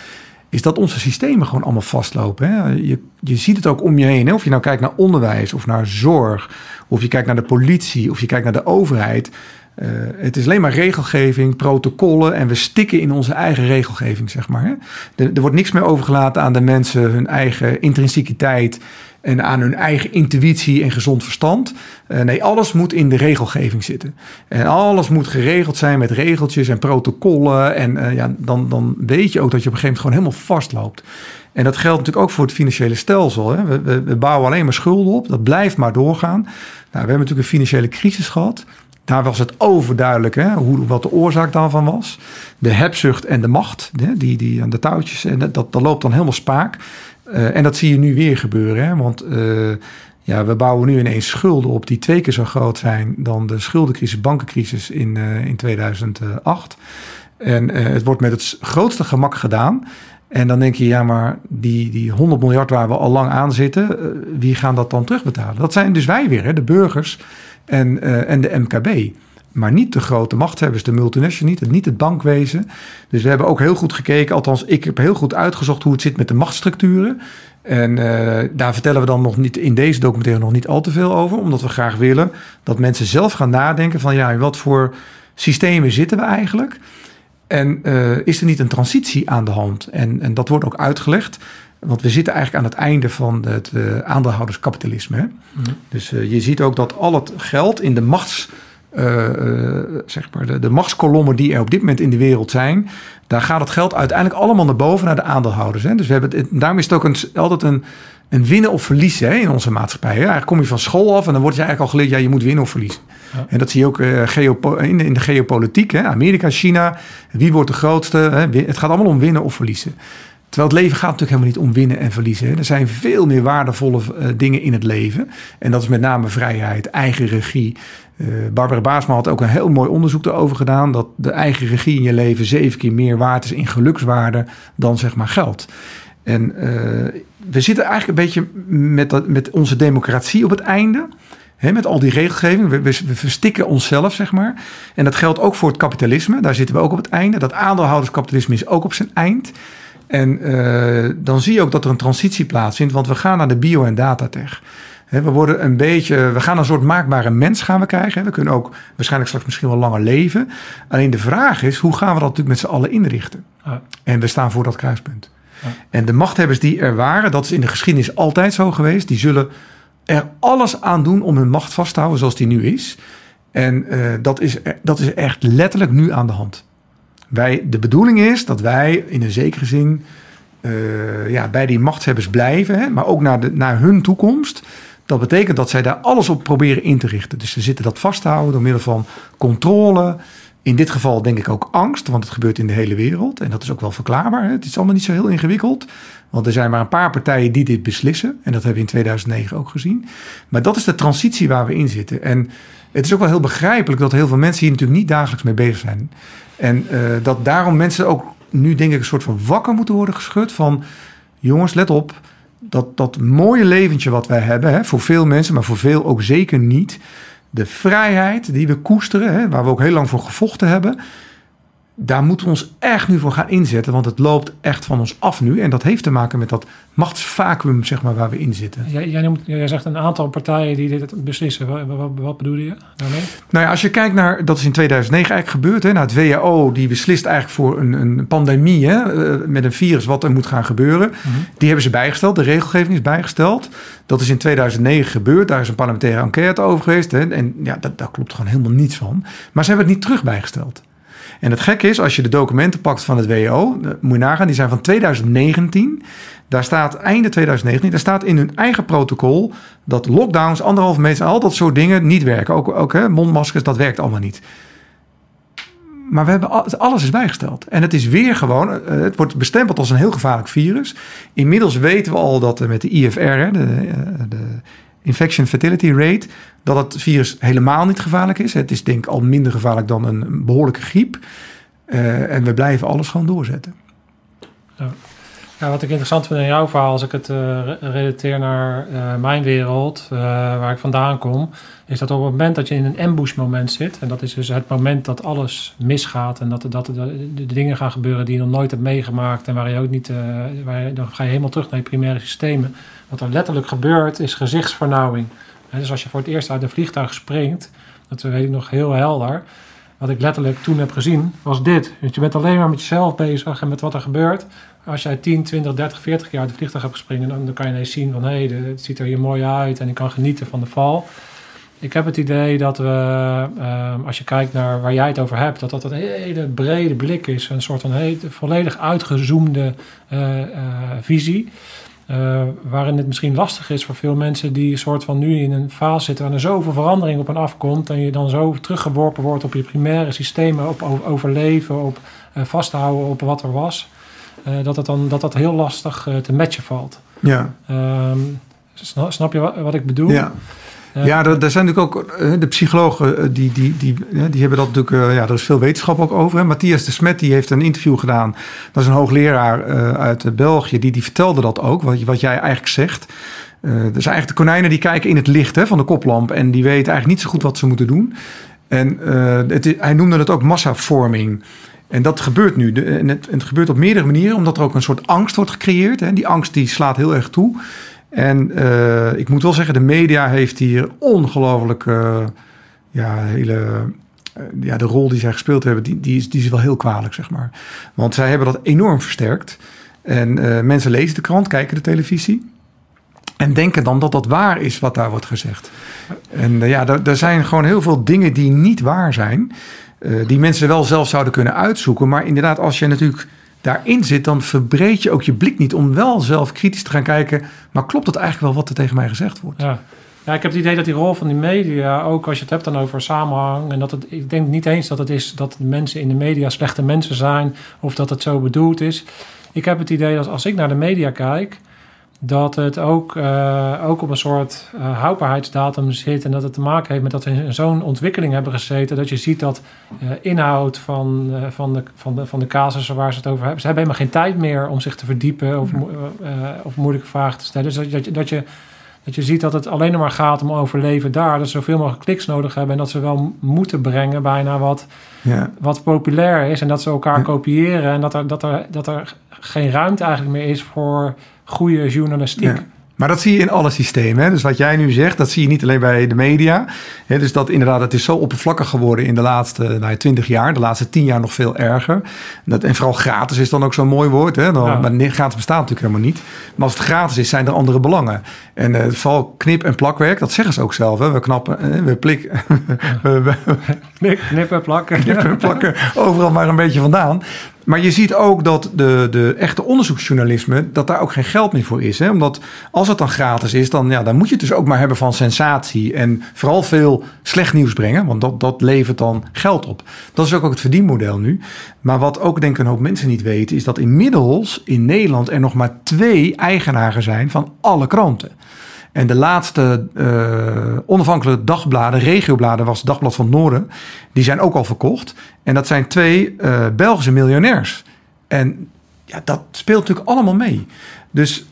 Speaker 2: is dat onze systemen gewoon allemaal vastlopen. Hè? Je, je ziet het ook om je heen. Of je nou kijkt naar onderwijs of naar zorg, of je kijkt naar de politie, of je kijkt naar de overheid. Uh, het is alleen maar regelgeving, protocollen en we stikken in onze eigen regelgeving, zeg maar. Hè? Er, er wordt niks meer overgelaten aan de mensen, hun eigen intrinsiciteit en aan hun eigen intuïtie en gezond verstand. Uh, nee, alles moet in de regelgeving zitten. En alles moet geregeld zijn met regeltjes en protocollen. En uh, ja, dan, dan weet je ook dat je op een gegeven moment gewoon helemaal vastloopt. En dat geldt natuurlijk ook voor het financiële stelsel. Hè. We, we, we, bouwen alleen maar schulden op. Dat blijft maar doorgaan. Nou, we hebben natuurlijk een financiële crisis gehad. Daar was het overduidelijk hè, hoe, wat de oorzaak daarvan was. De hebzucht en de macht, hè, die, die aan de touwtjes, en dat, dat loopt dan helemaal spaak. Uh, en dat zie je nu weer gebeuren. Hè? Want uh, ja, we bouwen nu ineens schulden op die twee keer zo groot zijn dan de schuldencrisis, bankencrisis in, uh, in 2008. En het wordt met het grootste gemak gedaan. En dan denk je, ja, maar die, die 100 miljard waar we al lang aan zitten, wie gaan dat dan terugbetalen? Dat zijn dus wij weer, hè, de burgers en, en de MKB maar niet de grote machthebbers, de multinationals, niet, niet het bankwezen. Dus we hebben ook heel goed gekeken, althans ik heb heel goed uitgezocht hoe het zit met de machtsstructuren. En uh, daar vertellen we dan nog niet in deze documentaire nog niet al te veel over, omdat we graag willen dat mensen zelf gaan nadenken van ja, in wat voor systemen zitten we eigenlijk? En uh, is er niet een transitie aan de hand? En, en dat wordt ook uitgelegd. Want we zitten eigenlijk aan het einde van het uh, aandeelhouderskapitalisme. Hè? Mm. Dus je ziet ook dat al het geld in de machts uh, zeg maar de, de machtskolommen die er op dit moment in de wereld zijn, daar gaat het geld uiteindelijk allemaal naar boven, naar de aandeelhouders. Hè? Dus we hebben het, daarom is het ook een, altijd een, een winnen of verliezen hè, in onze maatschappij. Hè? Eigenlijk kom je van school af en dan wordt je eigenlijk al geleerd, ja, je moet winnen of verliezen. Ja. En dat zie je ook uh, geopo in, de, in, de, geopolitiek. Hè? Amerika, China, wie wordt de grootste? Hè? Het gaat allemaal om winnen of verliezen. Terwijl het leven gaat natuurlijk helemaal niet om winnen en verliezen. Hè. Er zijn veel meer waardevolle uh, dingen in het leven. En dat is met name vrijheid, eigen regie, Barbara Baasma had ook een heel mooi onderzoek erover gedaan. Dat de eigen regie in je leven zeven keer meer waard is in gelukswaarde dan zeg maar geld. En uh, we zitten eigenlijk een beetje met, dat, met onze democratie op het einde. Hè, met al die regelgeving. We, verstikken onszelf, zeg maar. En dat geldt ook voor het kapitalisme. Daar zitten we ook op het einde. Dat aandeelhouderskapitalisme is ook op zijn eind. En uh, dan zie je ook dat er een transitie plaatsvindt. Want we gaan naar de bio- en datatech we worden een beetje, we gaan een soort maakbare mens gaan we krijgen. We kunnen ook waarschijnlijk straks misschien wel langer leven. Alleen de vraag is, hoe gaan we dat natuurlijk met z'n allen inrichten? Ja. En we staan voor dat kruispunt. Ja. En de machthebbers die er waren, dat is in de geschiedenis altijd zo geweest, die zullen er alles aan doen om hun macht vast te houden zoals die nu is. En uh, dat, is, dat is echt letterlijk nu aan de hand. Wij, de bedoeling is dat wij in een zekere zin uh, ja, bij die machtshebbers blijven, hè, maar ook naar, de, naar hun toekomst. Dat betekent dat zij daar alles op proberen in te richten. Dus ze zitten dat vast te houden door middel van controle. In dit geval denk ik ook angst, want het gebeurt in de hele wereld. En dat is ook wel verklaarbaar. Het is allemaal niet zo heel ingewikkeld. Want er zijn maar een paar partijen die dit beslissen. En dat hebben we in 2009 ook gezien. Maar dat is de transitie waar we in zitten. En het is ook wel heel begrijpelijk dat heel veel mensen hier natuurlijk niet dagelijks mee bezig zijn. En uh, dat daarom mensen ook nu denk ik een soort van wakker moeten worden geschud van... jongens, let op, dat, dat mooie leventje wat wij hebben... Hè, voor veel mensen, maar voor veel ook zeker niet... de vrijheid die we koesteren, hè, waar we ook heel lang voor gevochten hebben daar moeten we ons echt nu voor gaan inzetten, want het loopt echt van ons af nu. En dat heeft te maken met dat machtsvacuum, zeg maar, waar we in zitten.
Speaker 3: Jij, jij, noemt, jij zegt een aantal partijen die dit beslissen. Wat, wat, wat bedoel je daarmee?
Speaker 2: Nou ja, als je kijkt naar, dat is in 2009 eigenlijk gebeurd. Hè, nou, het WHO die beslist eigenlijk voor een, een pandemie hè, eh, met een virus wat er moet gaan gebeuren. Mhm. Die hebben ze bijgesteld, de regelgeving is bijgesteld. Dat is in 2009 gebeurd, daar is een parlementaire enquête over geweest. Hè, en ja, dat, daar klopt gewoon helemaal niets van. Maar ze hebben het niet terug bijgesteld. En het gekke is, als je de documenten pakt van het WHO, moet je nagaan, die zijn van 2019. Daar staat einde 2019, daar staat in hun eigen protocol dat lockdowns, anderhalve meter, al dat soort dingen niet werken. Ook, ook hè, mondmaskers, dat werkt allemaal niet. Maar we hebben alles is bijgesteld. En het is weer gewoon, eh, het wordt bestempeld als een heel gevaarlijk virus. Inmiddels weten we al dat met de IFR, de, eh, de infection fatality rate, dat het virus helemaal niet gevaarlijk is. Het is denk ik al minder gevaarlijk dan een behoorlijke griep. Uh, en we blijven alles gewoon doorzetten.
Speaker 3: Ja. Ja, wat ik interessant vind in jouw verhaal, als ik het uh, relateer naar uh, mijn wereld, waar ik vandaan kom, is dat op het moment dat je in een ambush moment zit, en dat is dus het moment dat alles misgaat en dat, dat de, dingen gaan gebeuren die je nog nooit hebt meegemaakt en waar je ook niet, waar dan ga je helemaal terug naar je primaire systemen. Wat er letterlijk gebeurt is gezichtsvernauwing. dus als je voor het eerst uit een vliegtuig springt, dat weet ik nog heel helder, wat ik letterlijk toen heb gezien, was dit. Dus je bent alleen maar met jezelf bezig en met wat er gebeurt. Als jij 10, 20, 30, 40 jaar uit de vliegtuig hebt gespringen, dan, kan je ineens zien van hé, hey, het ziet er hier mooi uit en ik kan genieten van de val. Ik heb het idee dat we, uh, als je kijkt naar waar jij het over hebt, dat dat een hele brede blik is. Een soort van hele, volledig uitgezoomde uh, uh, visie. Uh, waarin het misschien lastig is voor veel mensen die een soort van nu in een fase zitten waar er zoveel verandering op en afkomt en je dan zo teruggeworpen wordt op je primaire systemen, op overleven, op uh, vasthouden op wat er was, uh, dat, het dan, dat dat heel lastig te matchen valt.
Speaker 2: Ja.
Speaker 3: Um, snap, snap, je wat, wat, ik bedoel?
Speaker 2: Ja. Ja, er, zijn natuurlijk ook de psychologen, die, die, die, die hebben dat natuurlijk, ja, er is veel wetenschap ook over. Matthias de Smet die heeft een interview gedaan. Dat is een hoogleraar uit België, die, die vertelde dat ook, wat, wat jij eigenlijk zegt. Er zijn eigenlijk de konijnen die kijken in het licht hè, van de koplamp en die weten eigenlijk niet zo goed wat ze moeten doen. En uh, het, hij noemde het ook massavorming. En dat gebeurt nu. En het, het, gebeurt op meerdere manieren, omdat er ook een soort angst wordt gecreëerd. Hè. Die angst die slaat heel erg toe. En uh, ik moet wel zeggen, de media heeft hier ongelooflijk uh, ja, hele. Uh, ja, de rol die zij gespeeld hebben, die, die, is, die is wel heel kwalijk, zeg maar. Want zij hebben dat enorm versterkt. En mensen lezen de krant, kijken de televisie. En denken dan dat dat waar is wat daar wordt gezegd. En ja, er zijn gewoon heel veel dingen die niet waar zijn. die mensen wel zelf zouden kunnen uitzoeken. Maar inderdaad, als je natuurlijk daarin zit, dan verbreed je ook je blik niet om wel zelf kritisch te gaan kijken. Maar klopt het eigenlijk wel wat er tegen mij gezegd wordt?
Speaker 3: Ja. Ja, ik heb het idee dat die rol van die media, ook als je het hebt dan over samenhang, en dat het, ik denk niet eens dat het is dat mensen in de media slechte mensen zijn of dat het zo bedoeld is. Ik heb het idee dat als ik naar de media kijk, dat het ook, uh, ook op een soort uh, houdbaarheidsdatum zit. En dat het te maken heeft met dat we in zo'n ontwikkeling hebben gezeten. Dat je ziet dat uh, inhoud van, van, de, van, de, van de casussen waar ze het over hebben. Ze hebben helemaal geen tijd meer om zich te verdiepen of, of moeilijke vragen te stellen. Dus dat, dat, je, dat, je, dat je ziet dat het alleen maar gaat om overleven daar. Dat ze zoveel mogelijk kliks nodig hebben. En dat ze wel moeten brengen bijna wat, ja. wat populair is. En dat ze elkaar ja. kopiëren. En dat er, dat, er, dat er geen ruimte eigenlijk meer is voor goede journalistiek.
Speaker 2: Ja. Maar dat zie je in alle systemen. Hè? Dus wat jij nu zegt, dat zie je niet alleen bij de media. Hè? Dus dat inderdaad, het is zo oppervlakkig geworden in de laatste nou, 20 jaar. De laatste 10 jaar nog veel erger. Dat, en vooral gratis is dan ook zo'n mooi woord. Hè? Dan,
Speaker 3: Ja.
Speaker 2: Maar gratis bestaat natuurlijk helemaal niet. Maar als het gratis is, zijn er andere belangen. En eh, vooral knip- en plakwerk, dat zeggen ze ook zelf. Hè? We knappen, eh, we plik, we, we,
Speaker 3: Knip, knippen, plakken.
Speaker 2: knippen en plakken overal maar een beetje vandaan. Maar je ziet ook dat de, de echte onderzoeksjournalisme, dat daar ook geen geld meer voor is. Hè? Omdat als het dan gratis is, dan, ja, dan moet je het dus ook maar hebben van sensatie. En vooral veel slecht nieuws brengen, want dat, dat levert dan geld op. Dat is ook, ook het verdienmodel nu. Maar wat ook denk ik een hoop mensen niet weten, is dat inmiddels in Nederland er nog maar twee eigenaren zijn van alle kranten. En de laatste eh, onafhankelijke dagbladen, regiobladen, was het Dagblad van het Noorden. Die zijn ook al verkocht. En dat zijn twee eh, Belgische miljonairs. En ja, dat speelt natuurlijk allemaal mee. Dus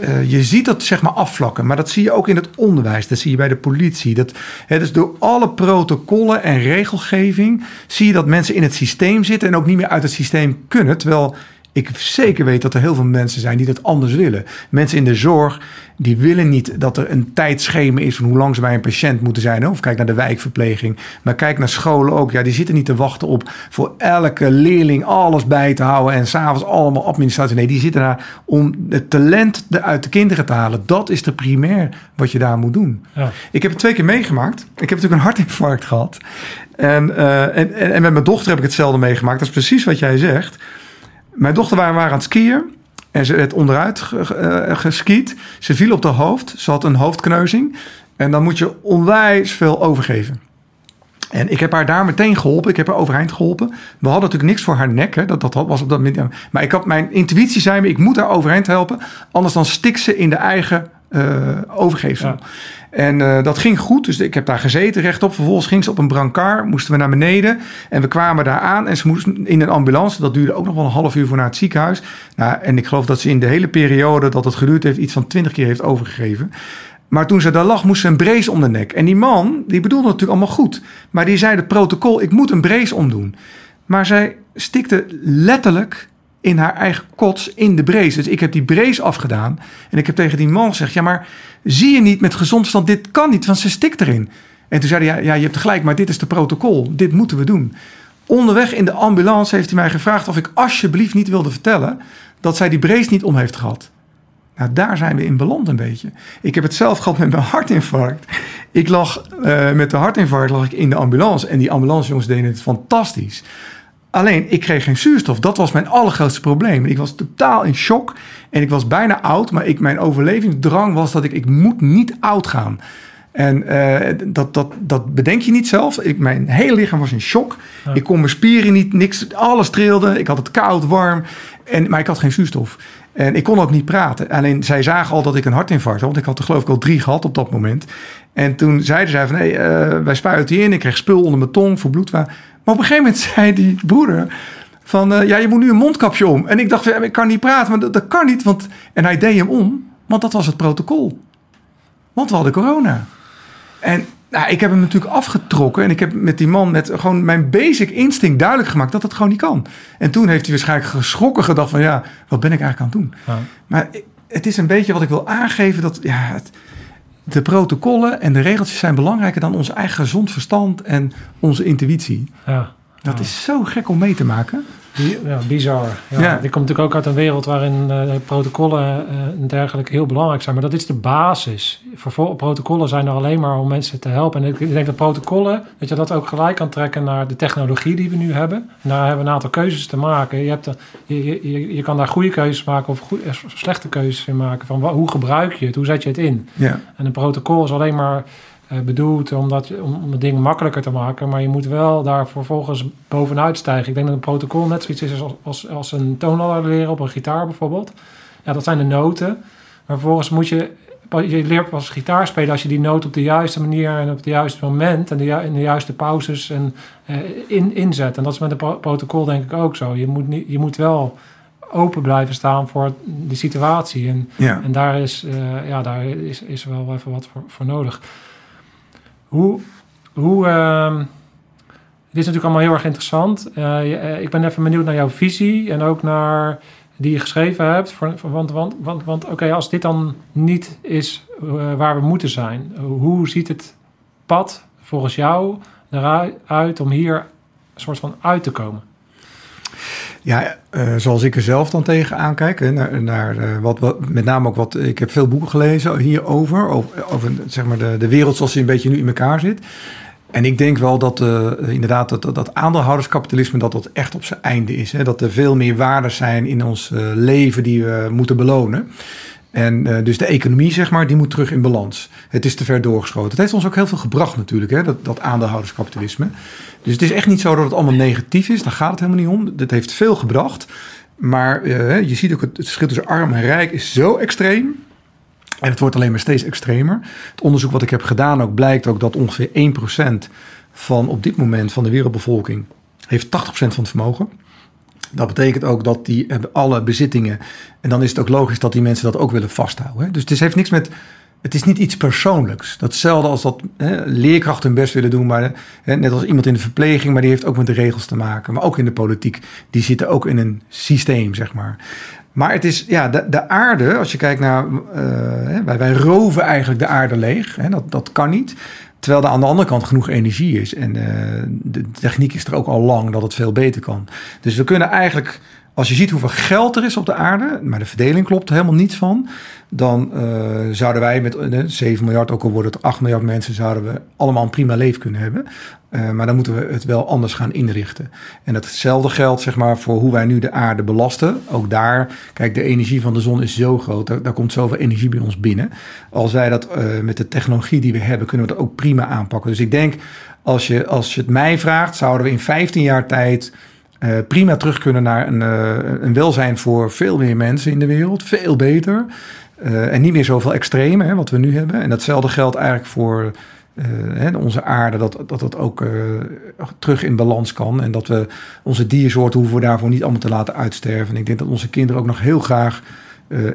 Speaker 2: eh, je ziet dat zeg maar afvlakken. Maar dat zie je ook in het onderwijs. Dat zie je bij de politie. Dat, hè, dus door alle protocollen en regelgeving zie je dat mensen in het systeem zitten en ook niet meer uit het systeem kunnen. Terwijl ik zeker weet dat er heel veel mensen zijn die dat anders willen. Mensen in de zorg, die willen niet dat er een tijdschema is van hoe lang ze bij een patiënt moeten zijn. Of kijk naar de wijkverpleging. Maar kijk naar scholen ook. Ja, die zitten niet te wachten op voor elke leerling alles bij te houden. En s'avonds allemaal administratie. Nee, die zitten daar om het talent uit de kinderen te halen. Dat is de primair wat je daar moet doen.
Speaker 3: Ja.
Speaker 2: Ik heb het twee keer meegemaakt. Ik heb natuurlijk een hartinfarct gehad. En, eh, en, en, en met mijn dochter heb ik hetzelfde meegemaakt. Dat is precies wat jij zegt. Mijn dochter waren, waren aan het skiën. En ze werd onderuit eh, geskiet. Ze viel op de hoofd. Ze had een hoofdkneuzing. En dan moet je onwijs veel overgeven. En ik heb haar daar meteen geholpen. Ik heb haar overeind geholpen. We hadden natuurlijk niks voor haar nek. Dat, dat was op dat moment. Maar ik had, mijn intuïtie zei me, ik moet haar overeind helpen. Anders dan stikt ze in de eigen eh, overgeefsel.
Speaker 3: Ja.
Speaker 2: En eh, dat ging goed. Dus ik heb daar gezeten rechtop. Vervolgens ging ze op een brancard. Moesten we naar beneden. En we kwamen daar aan. En ze moest in een ambulance. Dat duurde ook nog wel een half uur voor naar het ziekenhuis. Nou, en ik geloof dat ze in de hele periode dat het geduurd heeft... iets van twintig keer heeft overgegeven. Maar toen ze daar lag, moest ze een brace om de nek. En die man, die bedoelde natuurlijk allemaal goed. Maar die zei het protocol, ik moet een brace omdoen. Maar zij stikte letterlijk in haar eigen kots in de brace. Dus ik heb die brace afgedaan. En ik heb tegen die man gezegd, ja maar zie je niet met gezond verstand, dit kan niet, want ze stikt erin. En toen zei hij, ja, je hebt gelijk, maar dit is de protocol. Dit moeten we doen. Onderweg in de ambulance heeft hij mij gevraagd of ik alsjeblieft niet wilde vertellen... dat zij die brace niet om heeft gehad. Nou, daar zijn we in beland een beetje. Ik heb het zelf gehad met mijn hartinfarct. Ik lag eh, met de hartinfarct lag ik in de ambulance. En die ambulancejongens deden het fantastisch. Alleen, ik kreeg geen zuurstof. Dat was mijn allergrootste probleem. Ik was totaal in shock. En ik was bijna oud. Maar ik, mijn overlevingsdrang was dat ik... Ik moet niet oud gaan. En eh, dat, dat, dat bedenk je niet zelf. Ik, mijn hele lichaam was in shock.
Speaker 3: Ja.
Speaker 2: Ik kon mijn spieren niet, niks, alles trilde. Ik had het koud, warm. En, maar ik had geen zuurstof. En ik kon ook niet praten. Alleen zij zagen al dat ik een hartinfarct had. Want ik had er geloof ik al drie gehad op dat moment. En toen zeiden zij van, hey, eh, wij spuiten je in. Ik kreeg spul onder mijn tong voor bloedwa. Maar op een gegeven moment zei die broeder van, eh, ja, je moet nu een mondkapje om. En ik dacht, ik kan niet praten, maar dat, dat kan niet. Want, en hij deed hem om, want dat was het protocol. Want we hadden corona. En nou, ik heb hem natuurlijk afgetrokken. En ik heb met die man met gewoon mijn basic instinct duidelijk gemaakt dat het gewoon niet kan. En toen heeft hij waarschijnlijk geschrokken gedacht van ja, wat ben ik eigenlijk aan het doen?
Speaker 3: Ja.
Speaker 2: Maar het is een beetje wat ik wil aangeven dat ja, het, de protocollen en de regeltjes zijn belangrijker dan ons eigen gezond verstand en onze intuïtie.
Speaker 3: Ja.
Speaker 2: Dat is zo gek om mee te maken.
Speaker 3: Ja, bizar. Ja,
Speaker 2: Ja.
Speaker 3: Die komt natuurlijk ook uit een wereld waarin eh, protocollen eh, en dergelijke heel belangrijk zijn. Maar dat is de basis. Vervol- protocollen zijn er alleen maar om mensen te helpen. En ik, denk dat protocollen, dat je dat ook gelijk kan trekken naar de technologie die we nu hebben. En daar hebben we een aantal keuzes te maken. Je, hebt, er- je, je, kan daar goede keuzes maken of goe- eh, slechte keuzes in maken. Van hoe gebruik je het? Hoe zet je het in?
Speaker 2: Ja,
Speaker 3: En een protocol is alleen maar eh, bedoeld omdat, om, om het ding makkelijker te maken. Maar je moet wel daar vervolgens bovenuit stijgen. Ik denk dat een protocol net zoiets is als, als, als een toonladder leren op een gitaar bijvoorbeeld. Ja, dat zijn de noten. Maar vervolgens moet je... Je leert pas gitaar spelen als je die noot op de juiste manier en op het juiste moment en de, ju- in de juiste pauzes en, eh, in, inzet. En dat is met een pro- protocol denk ik ook zo. Je moet, niet, je moet wel open blijven staan voor de situatie. En
Speaker 2: ja.
Speaker 3: en daar is, eh, ja, daar is, is wel even wat voor, voor nodig. Hoe, hoe ehm, het is natuurlijk allemaal heel erg interessant. Eh, eh, ik ben even benieuwd naar jouw visie en ook naar die je geschreven hebt. Want want, want, want oké, als dit dan niet is eh, waar we moeten zijn, hoe ziet het pad volgens jou eruit om hier een soort van uit te komen?
Speaker 2: Ja, eh, zoals ik er zelf dan tegenaan kijk. Hè, naar, eh, wat, met name ook wat. Ik heb veel boeken gelezen hierover. Over, over zeg maar de, de wereld zoals die een beetje nu in elkaar zit. En ik denk wel dat eh, inderdaad dat, dat, aandeelhouderskapitalisme dat dat echt op zijn einde is. Hè? Dat er veel meer waarden zijn in ons leven die we moeten belonen. En eh, dus de economie, zeg maar, die moet terug in balans. Het is te ver doorgeschoten. Het heeft ons ook heel veel gebracht natuurlijk, hè, dat, dat aandeelhouderskapitalisme. Dus het is echt niet zo dat het allemaal negatief is. Daar gaat het helemaal niet om. Het heeft veel gebracht. Maar eh, je ziet ook het, het verschil tussen arm en rijk is zo extreem. En het wordt alleen maar steeds extremer. Het onderzoek wat ik heb gedaan ook blijkt ook dat ongeveer 1% van op dit moment van de wereldbevolking heeft 80% van het vermogen. Dat betekent ook dat die alle bezittingen. En dan is het ook logisch dat die mensen dat ook willen vasthouden. Hè? Dus het heeft niks met. Het is niet iets persoonlijks. Datzelfde als dat hè, leerkrachten hun best willen doen. Maar hè, net als iemand in de verpleging, maar die heeft ook met de regels te maken. Maar ook in de politiek. Die zitten ook in een systeem, zeg maar. Maar het is, ja, de, de aarde, als je kijkt naar. eh, wij, wij roven eigenlijk de aarde leeg. Hè, dat, dat kan niet. Terwijl er aan de andere kant genoeg energie is. En eh, de techniek is er ook al lang dat het veel beter kan. Dus we kunnen eigenlijk, als je ziet hoeveel geld er is op de aarde, maar de verdeling klopt er helemaal niet van, dan eh, zouden wij met eh, 7 miljard, ook al worden het 8 miljard mensen, zouden we allemaal een prima leven kunnen hebben. Eh, maar dan moeten we het wel anders gaan inrichten. En hetzelfde geldt zeg maar, voor hoe wij nu de aarde belasten. Ook daar, kijk, de energie van de zon is zo groot. Daar, daar komt zoveel energie bij ons binnen. Als wij dat met de technologie die we hebben, kunnen we dat ook prima aanpakken. Dus ik denk, als je, als je het mij vraagt, zouden we in 15 jaar tijd eh, prima terug kunnen naar een, eh, een welzijn voor veel meer mensen in de wereld. Veel beter. Eh, en niet meer zoveel extreme, hè, wat we nu hebben. En datzelfde geldt eigenlijk voor onze aarde, dat dat, dat ook terug in balans kan. En dat we onze diersoorten hoeven we daarvoor niet allemaal te laten uitsterven. En ik denk dat onze kinderen ook nog heel graag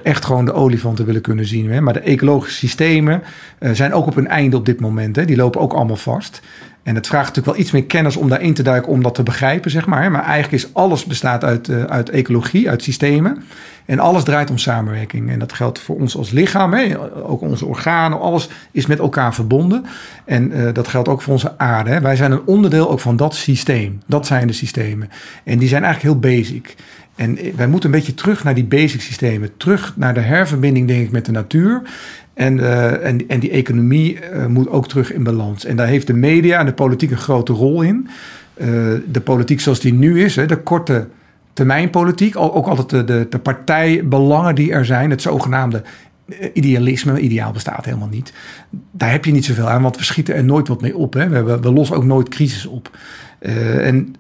Speaker 2: echt gewoon de olifanten willen kunnen zien. Hè. Maar de ecologische systemen eh, zijn ook op hun einde op dit moment. Hè. Die lopen ook allemaal vast. En het vraagt natuurlijk wel iets meer kennis om daarin te duiken, om dat te begrijpen, zeg maar. Maar eigenlijk is alles bestaat uit, eh, uit ecologie, uit systemen. En alles draait om samenwerking. En dat geldt voor ons als lichaam, hè. ook onze organen, alles is met elkaar verbonden. En eh, dat geldt ook voor onze aarde. Hè. Wij zijn een onderdeel ook van dat systeem. Dat zijn de systemen. En die zijn eigenlijk heel basic. En wij moeten een beetje terug naar die basic systemen. Terug naar de herverbinding, denk ik, met de natuur. En, eh, en, en die economie eh, moet ook terug in balans. En daar heeft de media en de politiek een grote rol in. Eh, de politiek zoals die nu is, hè, de korte termijnpolitiek, ook altijd de, de, de partijbelangen die er zijn, het zogenaamde idealisme, ideaal bestaat helemaal niet. Daar heb je niet zoveel aan, want we schieten er nooit wat mee op. Hè. We, hebben, we lossen ook nooit crisis op. En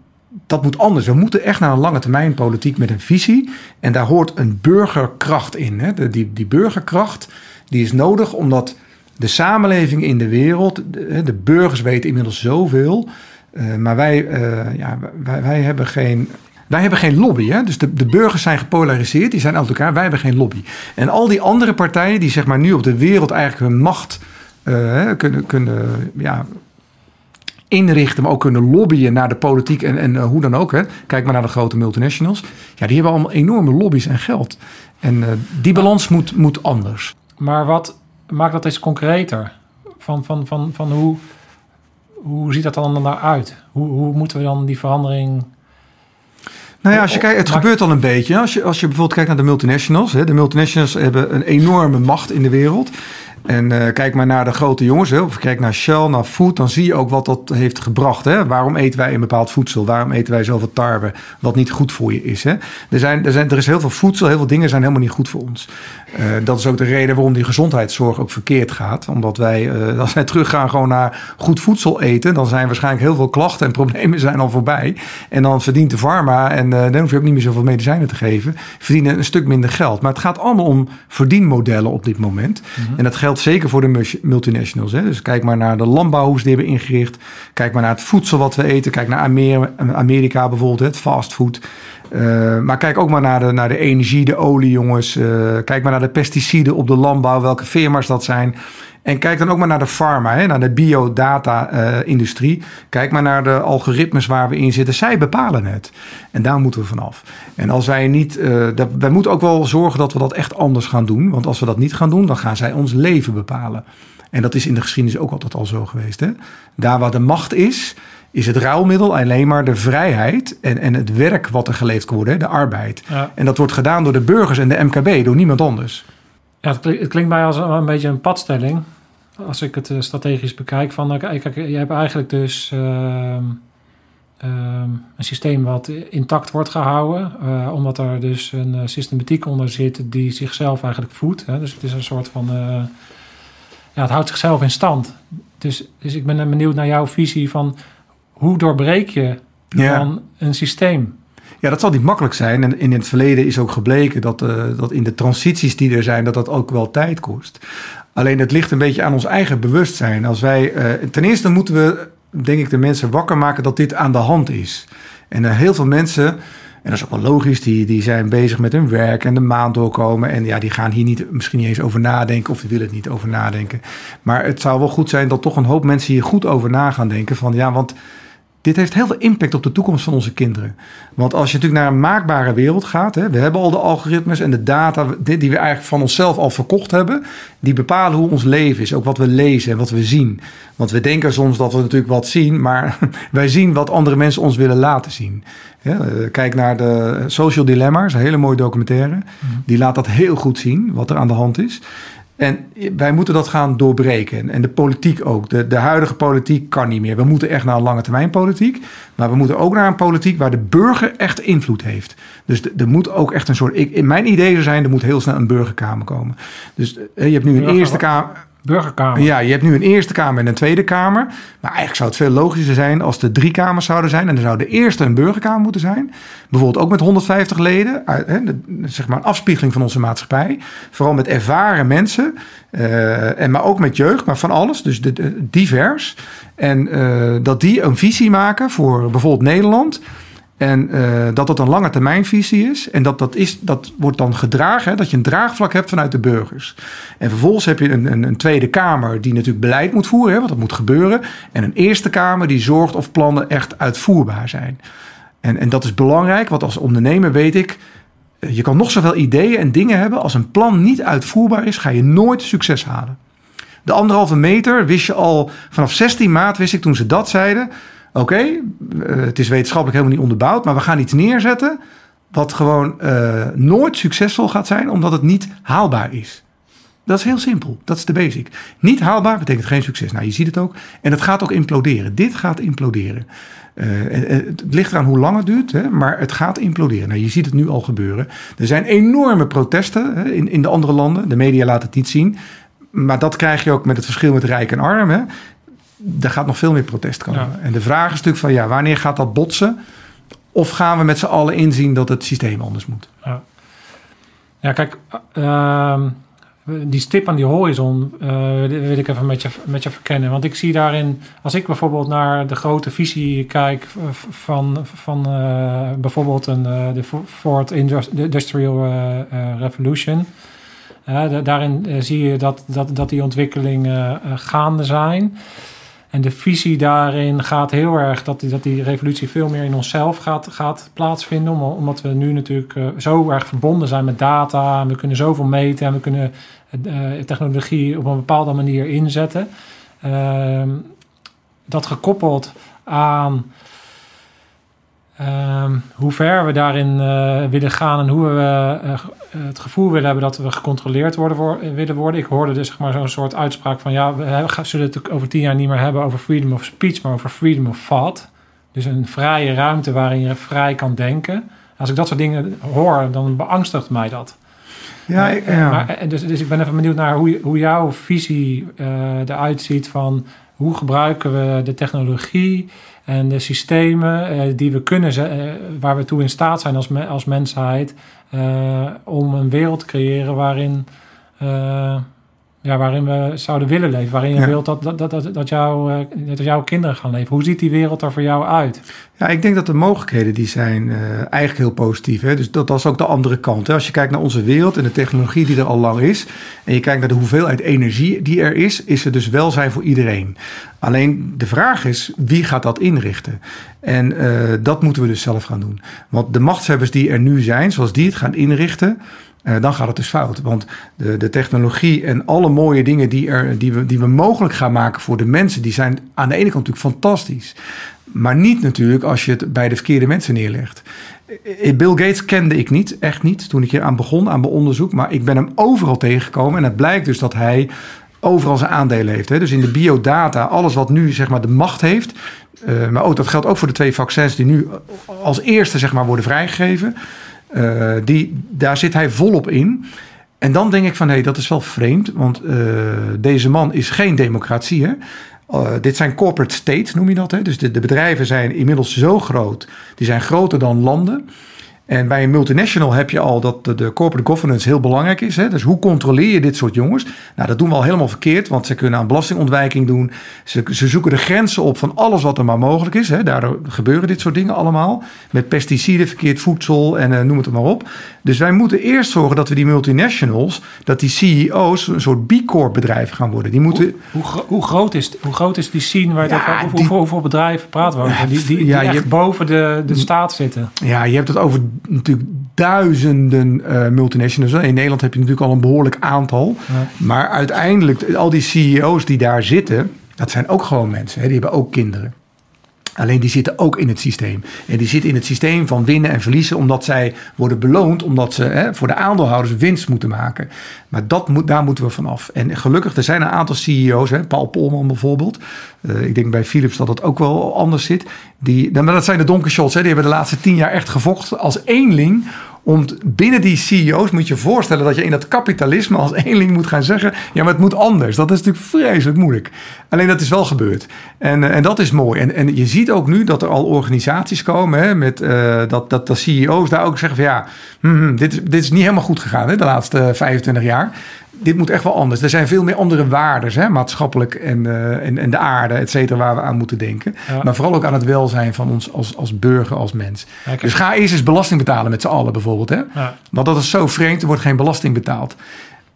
Speaker 2: dat moet anders. We moeten echt naar een lange termijn politiek met een visie. En daar hoort een burgerkracht in. Hè. De, die, die burgerkracht die is nodig omdat de samenleving in de wereld, de, de burgers weten inmiddels zoveel. eh, maar wij, eh, ja, wij, wij hebben geen. Wij hebben geen lobby. Hè? Dus de, de burgers zijn gepolariseerd, die zijn uit elkaar. Wij hebben geen lobby. En al die andere partijen die zeg maar nu op de wereld eigenlijk hun macht eh, kunnen, kunnen ja, inrichten, maar ook kunnen lobbyen naar de politiek en, en eh, hoe dan ook. Hè. Kijk maar naar de grote multinationals. Ja, die hebben allemaal enorme lobby's en geld. En eh, die balans moet, moet anders.
Speaker 3: Maar wat maakt dat eens concreter? Van, van, van, van hoe, hoe ziet dat dan naar uit? Hoe, hoe moeten we dan die verandering...
Speaker 2: Nou ja, als je kijkt, het gebeurt al een beetje. Als je, als je bijvoorbeeld kijkt naar de multinationals. Hè, de multinationals hebben een enorme macht in de wereld. En eh, kijk maar naar de grote jongens, hè, of kijk naar Shell, naar Food, dan zie je ook wat dat heeft gebracht. Hè? Waarom eten wij een bepaald voedsel? Waarom eten wij zoveel tarwe, wat niet goed voor je is? Hè? Er, zijn, er, zijn, er is heel veel voedsel, heel veel dingen zijn helemaal niet goed voor ons. Eh, dat is ook de reden waarom die gezondheidszorg ook verkeerd gaat. Omdat wij, eh, als wij teruggaan gewoon naar goed voedsel eten, dan zijn waarschijnlijk heel veel klachten en problemen zijn al voorbij. En dan verdient de pharma, en eh, dan hoef je ook niet meer zoveel medicijnen te geven, verdienen een stuk minder geld. Maar het gaat allemaal om verdienmodellen op dit moment. En dat geldt zeker voor de multi- multinationals. Hè. Dus kijk maar naar de landbouw, hoe ze die hebben ingericht. Kijk maar naar het voedsel wat we eten. Kijk naar Amer- Amerika bijvoorbeeld, het fastfood. Eh, maar kijk ook maar naar de, naar de energie, de olie, jongens. Eh, kijk maar naar de pesticiden op de landbouw, welke firma's dat zijn. En kijk dan ook maar naar de pharma, hè, naar de biodata-industrie. kijk maar naar de algoritmes waar we in zitten. Zij bepalen het. En daar moeten we vanaf. En als wij niet, uh, dat, wij moeten ook wel zorgen dat we dat echt anders gaan doen. Want als we dat niet gaan doen, dan gaan zij ons leven bepalen. En dat is in de geschiedenis ook altijd al zo geweest. Hè? Daar waar de macht is, is het ruilmiddel alleen maar de vrijheid en, en het werk wat er geleefd kan worden, de arbeid. Ja. En dat wordt gedaan door de burgers en de MKB, door niemand anders.
Speaker 3: Ja, het, klinkt, het klinkt mij als een, beetje een padstelling. Als ik het eh, strategisch bekijk. Van, kijk, je hebt eigenlijk dus uh, een systeem wat intact wordt gehouden. Uh, omdat er dus een systematiek onder zit die zichzelf eigenlijk voedt. Hè? Dus het is een soort van... ja, het houdt zichzelf in stand. Dus, dus ik ben benieuwd naar jouw visie van hoe doorbreek je dan een systeem?
Speaker 2: Ja, dat zal niet makkelijk zijn. En in het verleden is ook gebleken dat, uh, dat in de transities die er zijn, dat dat ook wel tijd kost. Alleen het ligt een beetje aan ons eigen bewustzijn. Als wij, uh, ten eerste moeten we, denk ik, de mensen wakker maken dat dit aan de hand is. En uh, heel veel mensen, en dat is ook wel logisch, die, die zijn bezig met hun werk en de maand doorkomen. En ja, die gaan hier niet, misschien niet eens over nadenken of die willen het niet over nadenken. Maar het zou wel goed zijn dat toch een hoop mensen hier goed over na gaan denken. Van ja, want dit heeft heel veel impact op de toekomst van onze kinderen. Want als je natuurlijk naar een maakbare wereld gaat, hè, we hebben al de algoritmes en de data die we eigenlijk van onszelf al verkocht hebben, die bepalen hoe ons leven is, ook wat we lezen en wat we zien. Want we denken soms dat we natuurlijk wat zien, maar wij zien wat andere mensen ons willen laten zien. Ja, eh, kijk naar de Social Dilemma, is een hele mooie documentaire. Mhm. Die laat dat heel goed zien, wat er aan de hand is. En wij moeten dat gaan doorbreken. En de politiek ook. De, de huidige politiek kan niet meer. We moeten echt naar een lange termijn politiek. Maar we moeten ook naar een politiek waar de burger echt invloed heeft. Dus er moet ook echt een soort. Ik, in mijn idee zou zijn, er moet heel snel een burgerkamer komen. Dus eh, je hebt nu een Eerste Kamer.
Speaker 3: Burgerkamer.
Speaker 2: Ja, je hebt nu een Eerste Kamer en een Tweede Kamer. Maar eigenlijk zou het veel logischer zijn als er drie kamers zouden zijn. En er zou de eerste een burgerkamer moeten zijn. Bijvoorbeeld ook met 150 leden. Zeg maar een afspiegeling van onze maatschappij. Vooral met ervaren mensen. Uh, en maar ook met jeugd, maar van alles. Dus divers. En uh, dat die een visie maken voor bijvoorbeeld Nederland. En uh, dat dat een lange termijnvisie is. En dat, dat, is, dat wordt dan gedragen, hè, dat je een draagvlak hebt vanuit de burgers. En vervolgens heb je een, een, een Tweede Kamer die natuurlijk beleid moet voeren, hè, want dat moet gebeuren. En een Eerste Kamer die zorgt of plannen echt uitvoerbaar zijn. En, en dat is belangrijk, want als ondernemer weet ik, eh, je kan nog zoveel ideeën en dingen hebben. Als een plan niet uitvoerbaar is, ga je nooit succes halen. De anderhalve meter wist je al vanaf 16 maart, wist ik toen ze dat zeiden oké, eh, het is wetenschappelijk helemaal niet onderbouwd, maar we gaan iets neerzetten wat gewoon uh, nooit succesvol gaat zijn, omdat het niet haalbaar is. Dat is heel simpel. Dat is de basic. Niet haalbaar betekent geen succes. Nou, je ziet het ook. En het gaat ook imploderen. Dit gaat imploderen. Uh, het ligt eraan hoe lang het duurt, hè, maar het gaat imploderen. Nou, je ziet het nu al gebeuren. Er zijn enorme protesten hè, in, in de andere landen. De media laten het niet zien. Maar dat krijg je ook met het verschil met rijk en arm. Hè er gaat nog veel meer protest komen. En de vraag is natuurlijk van ja, wanneer gaat dat botsen? Of gaan we met z'n allen inzien dat het systeem anders moet?
Speaker 3: Ja, ja kijk, uh, die stip aan die horizon uh, wil ik even met je, met je verkennen. Want ik zie daarin, als ik bijvoorbeeld naar de grote visie kijk van, van uh, bijvoorbeeld een, uh, de Fourth Industrial Revolution. daarin zie je dat, dat, dat die ontwikkelingen gaande zijn. En de visie daarin gaat heel erg dat die, dat die revolutie veel meer in onszelf gaat, gaat plaatsvinden. Omdat we nu natuurlijk uh, zo erg verbonden zijn met data. En we kunnen zoveel meten en we kunnen uh, technologie op een bepaalde manier inzetten. Uh, dat gekoppeld aan Um, hoe ver we daarin uh, willen gaan en hoe we uh, het gevoel willen hebben dat we gecontroleerd worden, wo willen worden. Ik hoorde dus zeg maar, zo'n soort uitspraak van ja, we zullen het over tien jaar niet meer hebben over freedom of speech, maar over freedom of thought. Dus een vrije ruimte waarin je vrij kan denken. Als ik dat soort dingen hoor, dan beangstigt mij dat. Ja, ik, ja. Maar, dus, dus ik ben even benieuwd naar hoe, hoe jouw visie uh, eruit ziet van hoe gebruiken we de technologie en de systemen uh, die we kunnen, uh, waar we toe in staat zijn als, als mensheid, uh, om een wereld te creëren waarin, ja, waarin we zouden willen leven. Waarin je
Speaker 2: Ja.
Speaker 3: wilt dat, dat, dat, dat, jouw, eh, dat jouw kinderen gaan leven. Hoe ziet die wereld er voor jou uit?
Speaker 2: Ja, ik denk dat de mogelijkheden die zijn eh, eigenlijk heel positief. Hè? Dus dat, dat is ook de andere kant. Hè? Als je kijkt naar onze wereld en de technologie die er al lang is... en je kijkt naar de hoeveelheid energie die er is... is er dus welzijn voor iedereen. Alleen de vraag is, wie gaat dat inrichten? En eh, dat moeten we dus zelf gaan doen. Want de machtshebbers die er nu zijn, zoals die het gaan inrichten... eh, dan gaat het dus fout. Want de, de technologie en alle mooie dingen die, er, die, we, die we mogelijk gaan maken voor de mensen... die zijn aan de ene kant natuurlijk fantastisch... Maar niet natuurlijk als je het bij de verkeerde mensen neerlegt. Eh, Bill Gates kende ik niet, echt niet, toen ik hier aan begon, aan mijn onderzoek. Maar ik ben hem overal tegengekomen. En het blijkt dus dat hij overal zijn aandelen heeft. Dus in de biodata, alles wat nu zeg maar, de macht heeft. eh, maar ook, dat geldt ook voor de twee vaccins die nu als eerste zeg maar, worden vrijgegeven. Eh, die, daar zit hij volop in. En dan denk ik van, hé, dat is wel vreemd. Want eh, deze man is geen democratie, hè. Uh, dit zijn corporate states, noem je dat. Hè? Dus de, bedrijven zijn inmiddels zo groot. Die zijn groter dan landen. En bij een multinational heb je al dat de, de corporate governance heel belangrijk is. Hè? Dus hoe controleer je dit soort jongens? Nou, dat doen we al helemaal verkeerd. Want ze kunnen aan belastingontwijking doen. Ze, ze zoeken de grenzen op van alles wat er maar mogelijk is. Hè? Daardoor gebeuren dit soort dingen allemaal. Met pesticiden, verkeerd voedsel en uh, noem het maar op. Dus wij moeten eerst zorgen dat we die multinationals, dat die CEO's een soort B Corp bedrijven gaan worden. Die moeten...
Speaker 3: Hoe, hoe, hoe, groot, is, hoe groot is die scene waar ja, over, hoeveel, die, hoeveel, bedrijven praten we over? Die, die, die ja, echt je, boven de, de staat zitten.
Speaker 2: Ja, je hebt het over natuurlijk duizenden uh, multinationals. In Nederland heb je natuurlijk al een behoorlijk aantal. Ja. Maar uiteindelijk, al die CEO's die daar zitten, dat zijn ook gewoon mensen. Hè? Die hebben ook kinderen. Alleen die zitten ook in het systeem. En die zitten in het systeem van winnen en verliezen, omdat zij worden beloond, omdat ze hè, voor de aandeelhouders winst moeten maken. Maar dat moet, daar moeten we vanaf. En gelukkig, er zijn een aantal CEO's, hè, Paul Polman bijvoorbeeld. Uh, ik denk bij Philips dat het ook wel anders zit. Die, maar dat zijn de donkershots, hè, die hebben de laatste tien jaar echt gevochten als eenling om binnen die CEO's moet je voorstellen dat je in dat kapitalisme als eenling moet gaan zeggen: ja, maar het moet anders. Dat is natuurlijk vreselijk moeilijk. Alleen dat is wel gebeurd. En, en dat is mooi. En, en je ziet ook nu dat er al organisaties komen hè, met uh, dat, dat de CEO's daar ook zeggen: van ja, mm, dit, is, dit is niet helemaal goed gegaan hè, de laatste 25 jaar. Dit moet echt wel anders. Er zijn veel meer andere waarden, hè, maatschappelijk en, uh, en, en de aarde, et cetera, waar we aan moeten denken. Ja. Maar vooral ook aan het welzijn van ons als, als burger, als mens. Ja, dus ga eerst eens belasting betalen met z'n allen bijvoorbeeld. Hè? Ja. Want dat is zo vreemd, er wordt geen belasting betaald.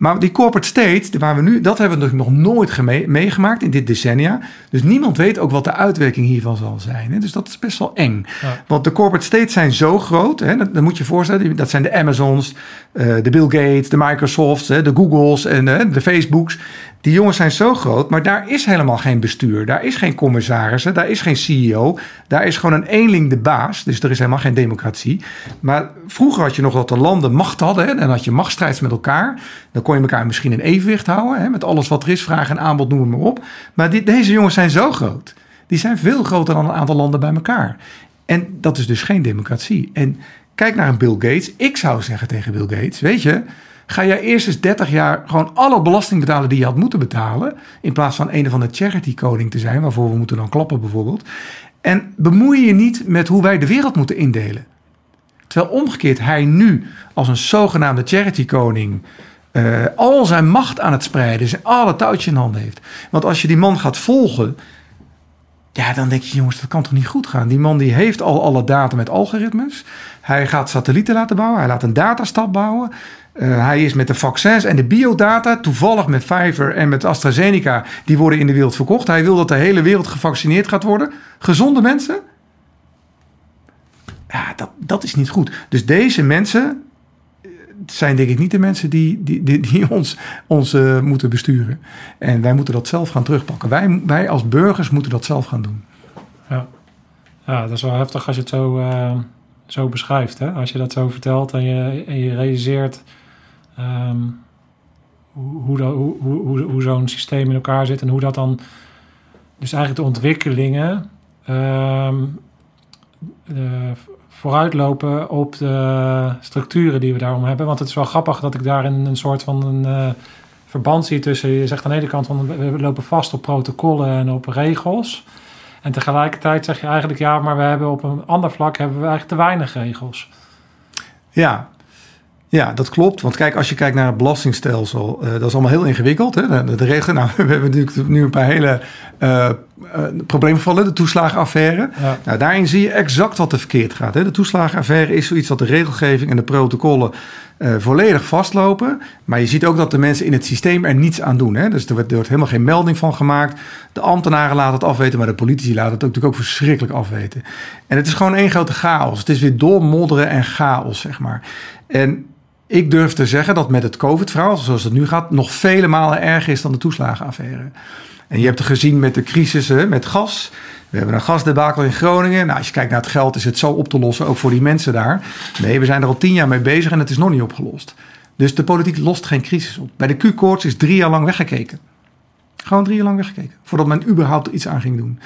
Speaker 2: Maar die corporate state, waar we nu, dat hebben we nog nooit meegemaakt in dit decennia. Dus niemand weet ook wat de uitwerking hiervan zal zijn. Hè? Dus dat is best wel eng. Ja. Want de corporate states zijn zo groot. Hè? Dat, dat, moet je voorstellen. Dat zijn de Amazons, uh, de Bill Gates, de Microsofts, hè? de Googles en uh, de Facebooks. Die jongens zijn zo groot, maar daar is helemaal geen bestuur. Daar is geen commissaris, daar is geen CEO. Daar is gewoon een eenling de baas. Dus er is helemaal geen democratie. Maar vroeger had je nog dat de landen macht hadden. Hè? En had je machtsstrijds met elkaar. Dan kon je elkaar misschien in evenwicht houden. Hè? Met alles wat er is, vraag en aanbod, noem het maar op. Maar deze jongens zijn zo groot. Die zijn veel groter dan een aantal landen bij elkaar. En dat is dus geen democratie. En kijk naar een Bill Gates. Ik zou zeggen tegen Bill Gates, weet je... Ga jij eerst eens 30 jaar gewoon alle belasting betalen die je had moeten betalen. In plaats van een of andere charity-koning te zijn, waarvoor we moeten dan klappen bijvoorbeeld. En bemoei je niet met hoe wij de wereld moeten indelen. Terwijl omgekeerd hij nu als een zogenaamde charity-koning. Uh, al zijn macht aan het spreiden is, alle touwtjes in handen heeft. Want als je die man gaat volgen. Ja, dan denk je, jongens, dat kan toch niet goed gaan? Die man die heeft al alle data met algoritmes. Hij gaat satellieten laten bouwen. Hij laat een datastad bouwen. Uh, hij is met de vaccins en de biodata, toevallig met Pfizer en met AstraZeneca, die worden in de wereld verkocht. Hij wil dat de hele wereld gevaccineerd gaat worden. Gezonde mensen? Ja, dat, dat is niet goed. Dus deze mensen zijn denk ik niet de mensen die, die, die, ons, ons uh, moeten besturen. En wij moeten dat zelf gaan terugpakken. Wij, wij als burgers moeten dat zelf gaan doen.
Speaker 3: Ja, ja dat is wel heftig als je het zo, zo beschrijft. Hè? Als je dat zo vertelt en je, en je realiseert... Um, hoe, hoe, hoe, hoe, zo'n systeem in elkaar zit en hoe dat dan. Dus eigenlijk de ontwikkelingen um, uh, vooruitlopen op de structuren die we daarom hebben. Want het is wel grappig dat ik daarin een soort van een uh, verband zie tussen. Je zegt aan de ene kant we lopen vast op protocollen en op regels. En tegelijkertijd zeg je eigenlijk ja, maar we hebben op een ander vlak hebben we eigenlijk te weinig regels.
Speaker 2: Ja, Ja, dat klopt. Want kijk, als je kijkt naar het belastingstelsel, uh, dat is allemaal heel ingewikkeld. Hè? De, de regelen, nou, we hebben natuurlijk nu een paar hele uh, uh, problemen vallen, de toeslagenaffaire. Ja. Nou, daarin zie je exact wat er verkeerd gaat. Hè? De toeslagenaffaire is zoiets dat de regelgeving en de protocollen volledig vastlopen. Maar je ziet ook dat de mensen in het systeem er niets aan doen. Hè? Dus er wordt, er wordt, helemaal geen melding van gemaakt. De ambtenaren laten het afweten, maar de politici laten het ook, natuurlijk ook verschrikkelijk afweten. En het is gewoon één grote chaos. Het is weer doormodderen en chaos, zeg maar. En ik durf te zeggen dat met het COVID-verhaal, zoals het nu gaat, nog vele malen erger is dan de toeslagenaffaire. En je hebt het gezien met de crisis met gas. We hebben een gasdebakel in Groningen. Nou, als je kijkt naar het geld, is het zo op te lossen, ook voor die mensen daar. Nee, we zijn er al tien jaar mee bezig en het is nog niet opgelost. Dus de politiek lost geen crisis op. Bij de Q-koorts is drie jaar lang weggekeken. Gewoon drie jaar lang weggekeken. Voordat men überhaupt iets aan ging doen.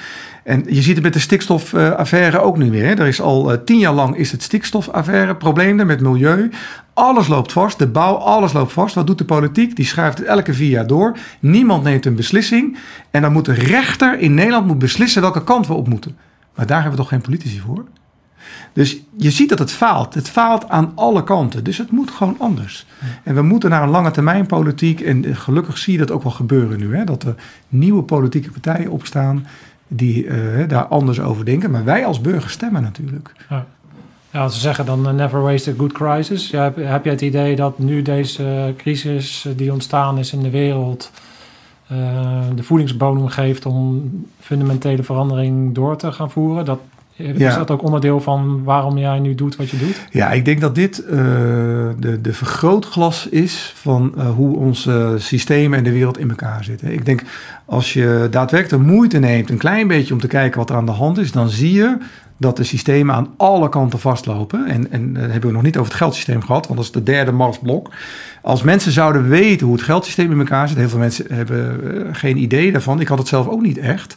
Speaker 2: En je ziet het met de stikstofaffaire ook nu weer. Hè. Er is al uh, tien jaar lang is het stikstofaffaire, problemen met milieu. Alles loopt vast, de bouw, alles loopt vast. Wat doet de politiek? Die schuift het elke vier jaar door. Niemand neemt een beslissing. En dan moet de rechter in Nederland moet beslissen welke kant we op moeten. Maar daar hebben we toch geen politici voor? Dus je ziet dat het faalt. Het faalt aan alle kanten. Dus het moet gewoon anders. En we moeten naar een lange termijn politiek. En gelukkig zie je dat ook wel gebeuren nu. Hè? Dat er nieuwe politieke partijen opstaan die uh, daar anders over denken. Maar wij als burgers stemmen natuurlijk.
Speaker 3: Ja. Als ze zeggen dan uh, never waste a good crisis. Heb, heb je het idee dat nu deze crisis die ontstaan is in de wereld... De voedingsbodem geeft om fundamentele verandering door te gaan voeren? Dat, is ja. dat ook onderdeel van waarom jij nu doet wat je doet?
Speaker 2: Ja, ik denk dat dit uh, de, de vergrootglas is van uh, hoe onze systemen en de wereld in elkaar zitten. Ik denk als je daadwerkelijk de moeite neemt, een klein beetje om te kijken wat er aan de hand is, dan zie je dat de systemen aan alle kanten vastlopen. En, en hebben we nog niet over het geldsysteem gehad, want dat is de derde marsblok. Als mensen zouden weten hoe het geldsysteem in elkaar zit, heel veel mensen hebben geen idee daarvan. Ik had het zelf ook niet echt.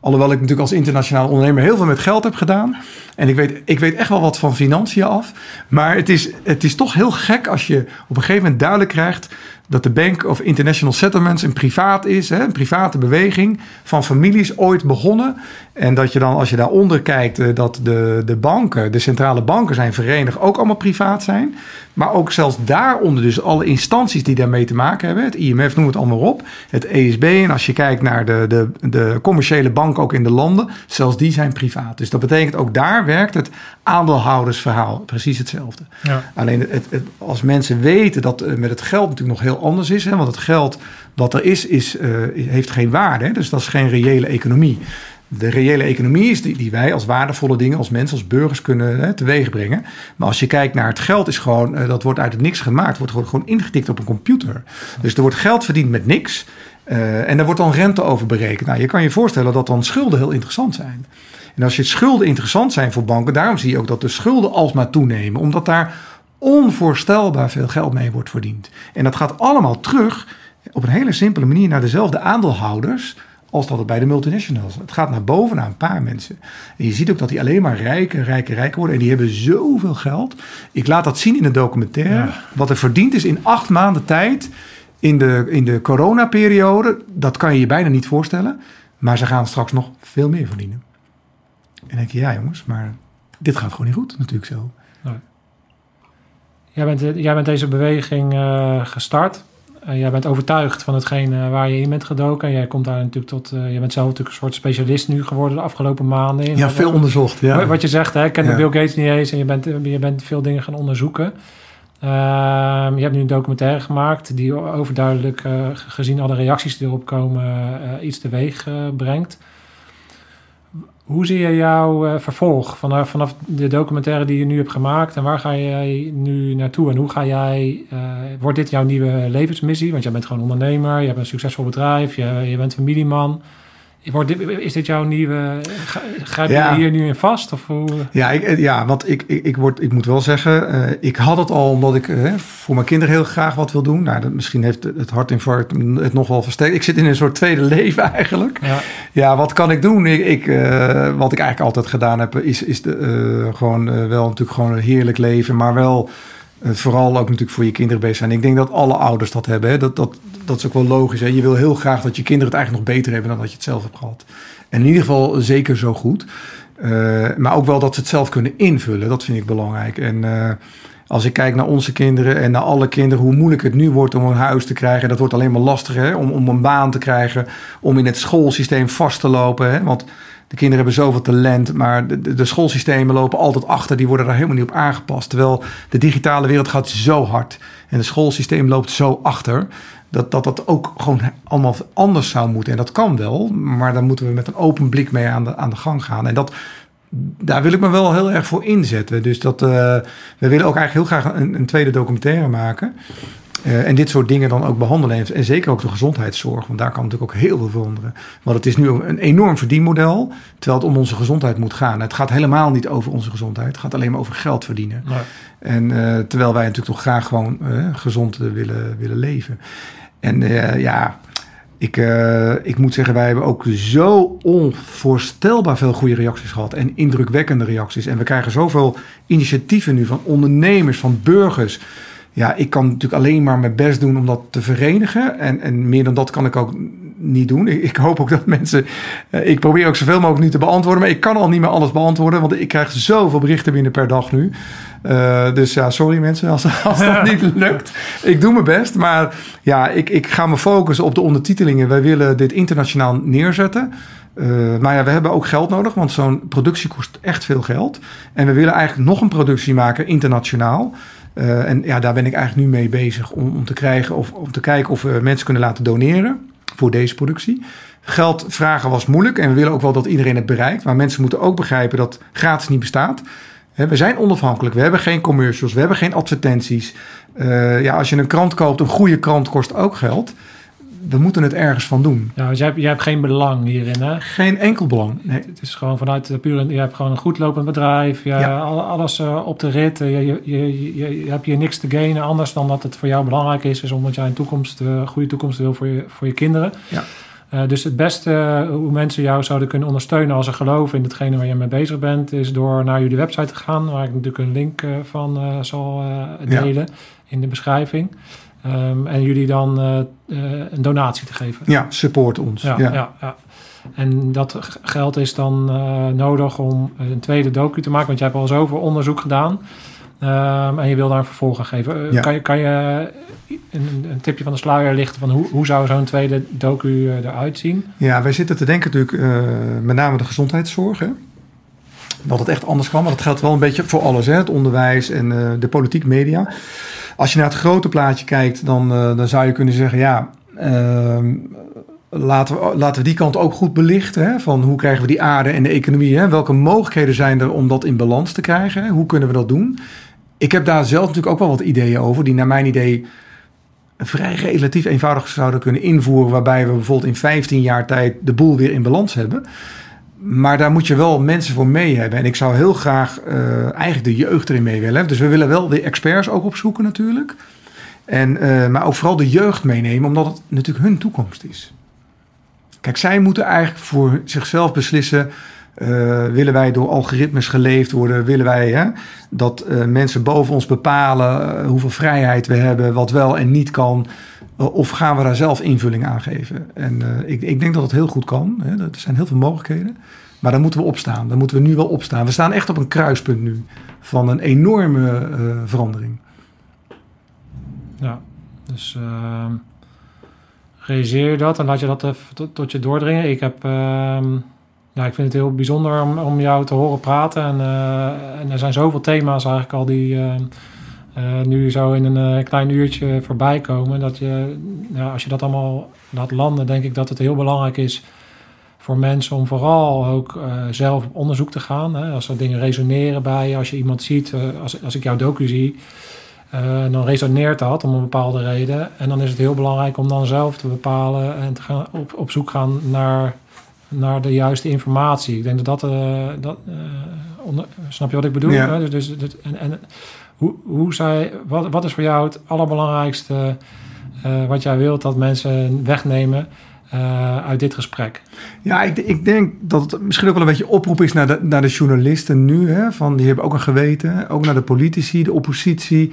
Speaker 2: Alhoewel ik natuurlijk als internationaal ondernemer heel veel met geld heb gedaan. En ik weet, ik weet echt wel wat van financiën af. Maar het is, het is toch heel gek als je op een gegeven moment duidelijk krijgt dat de Bank of International Settlements een privaat is, hè, een private beweging van families ooit begonnen. En dat je dan, als je daaronder kijkt, eh, dat de, de banken, de centrale banken zijn verenigd, ook allemaal privaat zijn. Maar ook zelfs daaronder, dus alle instanties die daarmee te maken hebben, het IMF noem het allemaal op, het ESB. En als je kijkt naar de, de, de commerciële banken ook in de landen, zelfs die zijn privaat. Dus dat betekent ook daar werkt het aandeelhoudersverhaal precies hetzelfde. Ja. Alleen het, het, als mensen weten dat eh, met het geld natuurlijk nog heel anders is, hè, want het geld wat er is, is uh, heeft geen waarde. Hè, dus dat is geen reële economie. De reële economie is die, die wij als waardevolle dingen, als mensen, als burgers kunnen hè, teweeg brengen. Maar als je kijkt naar het geld, is gewoon, uh, dat wordt uit het niks gemaakt, wordt gewoon, ingetikt op een computer. Dus er wordt geld verdiend met niks. Uh, en daar wordt dan rente over berekend. Nou, je kan je voorstellen dat dan schulden heel interessant zijn. En als je schulden interessant zijn voor banken, daarom zie je ook dat de schulden alsmaar toenemen, omdat daar onvoorstelbaar veel geld mee wordt verdiend. En dat gaat allemaal terug op een hele simpele manier naar dezelfde aandeelhouders als dat het bij de multinationals. Het gaat naar boven naar een paar mensen. En je ziet ook dat die alleen maar rijker, rijker, rijker worden. En die hebben zoveel geld. Ik laat dat zien in de documentaire. Ja. Wat er verdiend is in acht maanden tijd in de, in de coronaperiode. Dat kan je je bijna niet voorstellen. Maar ze gaan straks nog veel meer verdienen. En dan denk je, ja jongens, maar dit gaat gewoon niet goed natuurlijk zo. Nee.
Speaker 3: Jij, bent, jij bent deze beweging uh, gestart. Uh, jij bent overtuigd van hetgeen uh, waar je in bent gedoken. En jij komt daar natuurlijk tot. Uh, je bent zelf natuurlijk een soort specialist nu geworden de afgelopen maanden. In,
Speaker 2: ja, veel onderzocht. Ja.
Speaker 3: Wat je zegt, hè, ik ken ja. Bill Gates niet eens en je bent, je bent veel dingen gaan onderzoeken. Ehm, je hebt nu een documentaire gemaakt die overduidelijk, gezien alle reacties die erop komen, iets teweeg brengt. Hoe zie je jouw uh, vervolg vanaf, vanaf de documentaire die je nu hebt gemaakt en waar ga jij nu naartoe en hoe ga jij, uh, wordt dit jouw nieuwe levensmissie? Want jij bent gewoon ondernemer, je hebt een succesvol bedrijf, je, je bent familieman. Wordt dit, is dit jouw nieuwe. Grijp je ja. hier nu in vast? Of hoe?
Speaker 2: Ja, ik, ja want ik, ik, ik, word, ik moet wel zeggen. Uh, ik had het al omdat ik uh, voor mijn kinderen heel graag wat wil doen. Nou, dat, misschien heeft het hartinfarct het nog wel versterkt. Ik zit in een soort tweede leven eigenlijk. Ja, ja wat kan ik doen? Ik, ik, uh, wat ik eigenlijk altijd gedaan heb, is, is de, gewoon wel natuurlijk gewoon een heerlijk leven, maar wel. Vooral ook natuurlijk voor je kinderen bezig zijn. Ik denk dat alle ouders dat hebben. Hè? Dat, dat, dat is ook wel logisch. Hè? Je wil heel graag dat je kinderen het eigenlijk nog beter hebben dan dat je het zelf hebt gehad. En in ieder geval zeker zo goed. Uh, maar ook wel dat ze het zelf kunnen invullen. Dat vind ik belangrijk. En uh, Als ik kijk naar onze kinderen en naar alle kinderen, hoe moeilijk het nu wordt om een huis te krijgen. Dat wordt alleen maar lastiger hè? Om, om een baan te krijgen, om in het schoolsysteem vast te lopen. Hè? Want de kinderen hebben zoveel talent, maar de, de, schoolsystemen lopen altijd achter. Die worden daar helemaal niet op aangepast. Terwijl de digitale wereld gaat zo hard en het schoolsysteem loopt zo achter. Dat, dat dat ook gewoon allemaal anders zou moeten. En dat kan wel, maar dan moeten we met een open blik mee aan de, aan de gang gaan. En dat, daar wil ik me wel heel erg voor inzetten. Dus dat, uh, we willen ook eigenlijk heel graag een, een tweede documentaire maken. Uh, en dit soort dingen dan ook behandelen. En zeker ook de gezondheidszorg, want daar kan natuurlijk ook heel veel veranderen. Want het is nu een enorm verdienmodel, terwijl het om onze gezondheid moet gaan. Het gaat helemaal niet over onze gezondheid, het gaat alleen maar over geld verdienen. Nee. En uh, terwijl wij natuurlijk toch graag gewoon uh, gezond willen, willen leven. En ja, ik, ik moet zeggen, wij hebben ook zo onvoorstelbaar veel goede reacties gehad. En indrukwekkende reacties. En we krijgen zoveel initiatieven nu van ondernemers, van burgers ja, ik kan natuurlijk alleen maar mijn best doen om dat te verenigen. En, en meer dan dat kan ik ook niet doen. Ik, ik hoop ook dat mensen. Uh, ik probeer ook zoveel mogelijk nu te beantwoorden. Maar ik kan al niet meer alles beantwoorden. Want ik krijg zoveel berichten binnen per dag nu. Uh, dus ja, sorry mensen als, als dat niet lukt. Ik doe mijn best. Maar ja, ik, ik ga me focussen op de ondertitelingen. Wij willen dit internationaal neerzetten. Uh, maar ja, we hebben ook geld nodig, want zo'n productie kost echt veel geld. En we willen eigenlijk nog een productie maken internationaal. Uh, en ja, daar ben ik eigenlijk nu mee bezig om, om, te, krijgen of, om te kijken of we mensen kunnen laten doneren voor deze productie. Geld vragen was moeilijk en we willen ook wel dat iedereen het bereikt. Maar mensen moeten ook begrijpen dat gratis niet bestaat. We zijn onafhankelijk, we hebben geen commercials, we hebben geen advertenties. Uh, ja, als je een krant koopt, een goede krant kost ook geld we moeten het ergens van doen.
Speaker 3: Ja, dus jij hebt, jij hebt geen belang hierin, hè?
Speaker 2: Geen enkel belang. Nee.
Speaker 3: Het, is gewoon vanuit de pure. Je hebt gewoon een goed lopend bedrijf. Je, ja. Alles uh, op de rit. Je, je, je, je, hebt hier niks te gainen anders dan dat het voor jou belangrijk is. Is omdat jij een toekomst, uh, goede toekomst wil voor je, voor je kinderen. Ja. Uh, dus het beste hoe mensen jou zouden kunnen ondersteunen als ze geloven in hetgene waar je mee bezig bent, is door naar jullie website te gaan, waar ik natuurlijk een link van zal delen ja. in de beschrijving. Um, en jullie dan uh, uh, een donatie te geven.
Speaker 2: Ja, support ons.
Speaker 3: Ja, ja. ja. En dat geld is dan uh, nodig om een tweede docu te maken, want jij hebt al zoveel onderzoek gedaan. Um, en je wil daar een vervolg aan geven. Ja. Kan je, kan je een, een, tipje van de sluier lichten van hoe, hoe zou zo'n tweede docu eruit zien?
Speaker 2: Ja, wij zitten te denken natuurlijk met name de gezondheidszorg. Hè? Dat het echt anders kan, maar dat geldt wel een beetje voor alles. Hè? Het onderwijs en de politiek, media. Als je naar het grote plaatje kijkt, dan, uh, dan zou je kunnen zeggen: ja, uh, laten, we, laten we die kant ook goed belichten. Hè? Van hoe krijgen we die aarde en de economie? Hè? Welke mogelijkheden zijn er om dat in balans te krijgen? Hoe kunnen we dat doen? Ik heb daar zelf natuurlijk ook wel wat ideeën over, die naar mijn idee vrij relatief eenvoudig zouden kunnen invoeren. Waarbij we bijvoorbeeld in 15 jaar tijd de boel weer in balans hebben. Maar daar moet je wel mensen voor mee hebben. En ik zou heel graag uh, eigenlijk de jeugd erin mee willen. Dus we willen wel de experts ook opzoeken natuurlijk. En, uh, maar ook vooral de jeugd meenemen, omdat het natuurlijk hun toekomst is. Kijk, zij moeten eigenlijk voor zichzelf beslissen. Uh, willen wij door algoritmes geleefd worden? Willen wij hè, dat mensen boven ons bepalen hoeveel vrijheid we hebben, wat wel en niet kan? Of gaan we daar zelf invulling aan geven? En uh, ik, ik, denk dat het heel goed kan. Hè. Er zijn heel veel mogelijkheden. Maar dan moeten we opstaan. Dan moeten we nu wel opstaan. We staan echt op een kruispunt nu van een enorme uh, verandering.
Speaker 3: Ja, dus uh, realiseer je dat en laat je dat even tot, je doordringen. Ik heb... ja, ik vind het heel bijzonder om, om jou te horen praten. En, uh, en er zijn zoveel thema's eigenlijk al die uh, nu zo in een uh, klein uurtje voorbij komen. Dat je, als je dat allemaal laat landen, denk ik dat het heel belangrijk is voor mensen om vooral ook uh, zelf op onderzoek te gaan. Hè. Als er dingen resoneren bij je, als je iemand ziet, als, als ik jouw docu zie, dan resoneert dat om een bepaalde reden. En dan is het heel belangrijk om dan zelf te bepalen en te gaan op, op zoek gaan naar, naar de juiste informatie. Ik denk dat dat, dat onder, snap je wat ik bedoel?
Speaker 2: Ja.
Speaker 3: Dus, dus, en, en hoe, hoe wat, wat is voor jou het allerbelangrijkste uh, wat jij wilt dat mensen wegnemen uh, uit dit gesprek?
Speaker 2: Ja, ik, ik, denk dat het misschien ook wel een beetje oproep is naar de, naar de journalisten nu. Hè, van, die hebben ook een geweten. Ook naar de politici, de oppositie.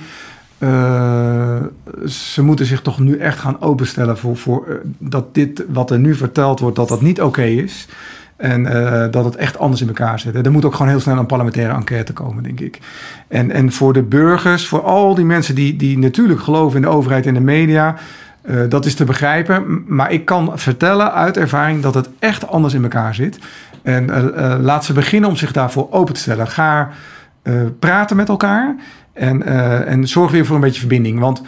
Speaker 2: Uh, ze moeten zich toch nu echt gaan openstellen voor, voor dat dit wat er nu verteld wordt, dat dat niet oké is. En eh, dat het echt anders in elkaar zit. Er moet ook gewoon heel snel een parlementaire enquête komen, denk ik. En, en voor de burgers, voor al die mensen die, die natuurlijk geloven in de overheid en de media. Uh, dat is te begrijpen. Maar ik kan vertellen uit ervaring dat het echt anders in elkaar zit. En uh, laat ze beginnen om zich daarvoor open te stellen. Ga praten met elkaar. En, en zorg weer voor een beetje verbinding. Want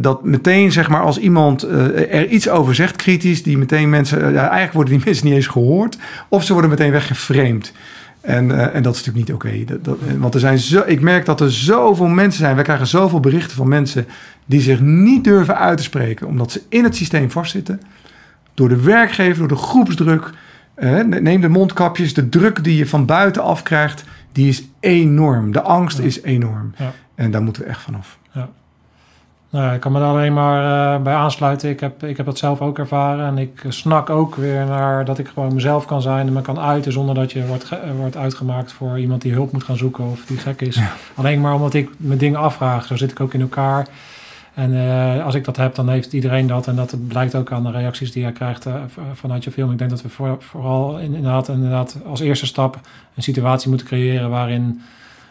Speaker 2: dat meteen, zeg maar, als iemand er iets over zegt, kritisch, die meteen mensen, eigenlijk worden die mensen niet eens gehoord, of ze worden meteen weggeframed. En, en dat is natuurlijk niet oké. Okay. Want er zijn zo, ik merk dat er zoveel mensen zijn. Wij krijgen zoveel berichten van mensen die zich niet durven uit te spreken. Omdat ze in het systeem vastzitten. Door de werkgever, door de groepsdruk. Neem de mondkapjes. De druk die je van buitenaf krijgt. Die is enorm. De angst ja. is enorm. Ja. En daar moeten we echt vanaf.
Speaker 3: Ja. Nou, ik kan me daar alleen maar uh, bij aansluiten. Ik heb, ik heb dat zelf ook ervaren. En ik snak ook weer naar dat ik gewoon mezelf kan zijn en me kan uiten zonder dat je wordt, wordt uitgemaakt voor iemand die hulp moet gaan zoeken of die gek is. Ja. Alleen maar omdat ik me dingen afvraag. Zo zit ik ook in elkaar. En uh, als ik dat heb, dan heeft iedereen dat. En dat blijkt ook aan de reacties die je krijgt uh, vanuit je film. Ik denk dat we voor, vooral inderdaad, inderdaad als eerste stap een situatie moeten creëren waarin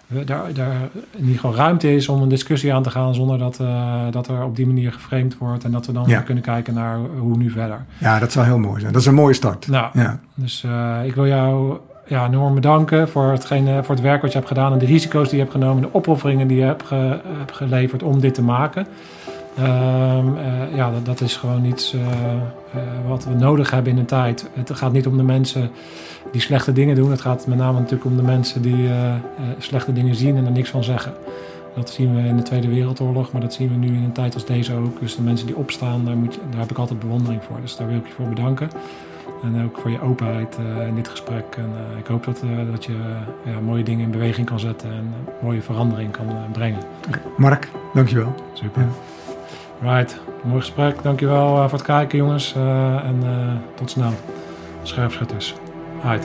Speaker 3: daar, daar in ieder geval ruimte is om een discussie aan te gaan zonder dat, uh, dat er op die manier geframed wordt. En dat we dan ja. kunnen kijken naar hoe nu verder.
Speaker 2: Ja, dat zou heel mooi zijn. Dat is een mooie start.
Speaker 3: Nou,
Speaker 2: ja.
Speaker 3: dus uh, ik wil jou ja, enorm bedanken voor, hetgeen, voor het werk wat je hebt gedaan en de risico's die je hebt genomen, de opofferingen die je hebt, ge, hebt geleverd om dit te maken. Um, uh, ja, dat, dat, is gewoon iets wat we nodig hebben in een tijd. Het gaat niet om de mensen die slechte dingen doen. Het gaat met name natuurlijk om de mensen die slechte dingen zien en er niks van zeggen. Dat zien we in de Tweede Wereldoorlog, maar dat zien we nu in een tijd als deze ook. Dus de mensen die opstaan, daar, moet je, daar heb ik altijd bewondering voor. Dus daar wil ik je voor bedanken. En ook voor je openheid in dit gesprek. En ik hoop dat, dat je ja, mooie dingen in beweging kan zetten en mooie verandering kan brengen.
Speaker 2: Okay. Mark, dankjewel.
Speaker 3: Super. Ja. Right, mooi gesprek. Dankjewel voor het kijken jongens. En tot snel. Scherpschutters. Uit.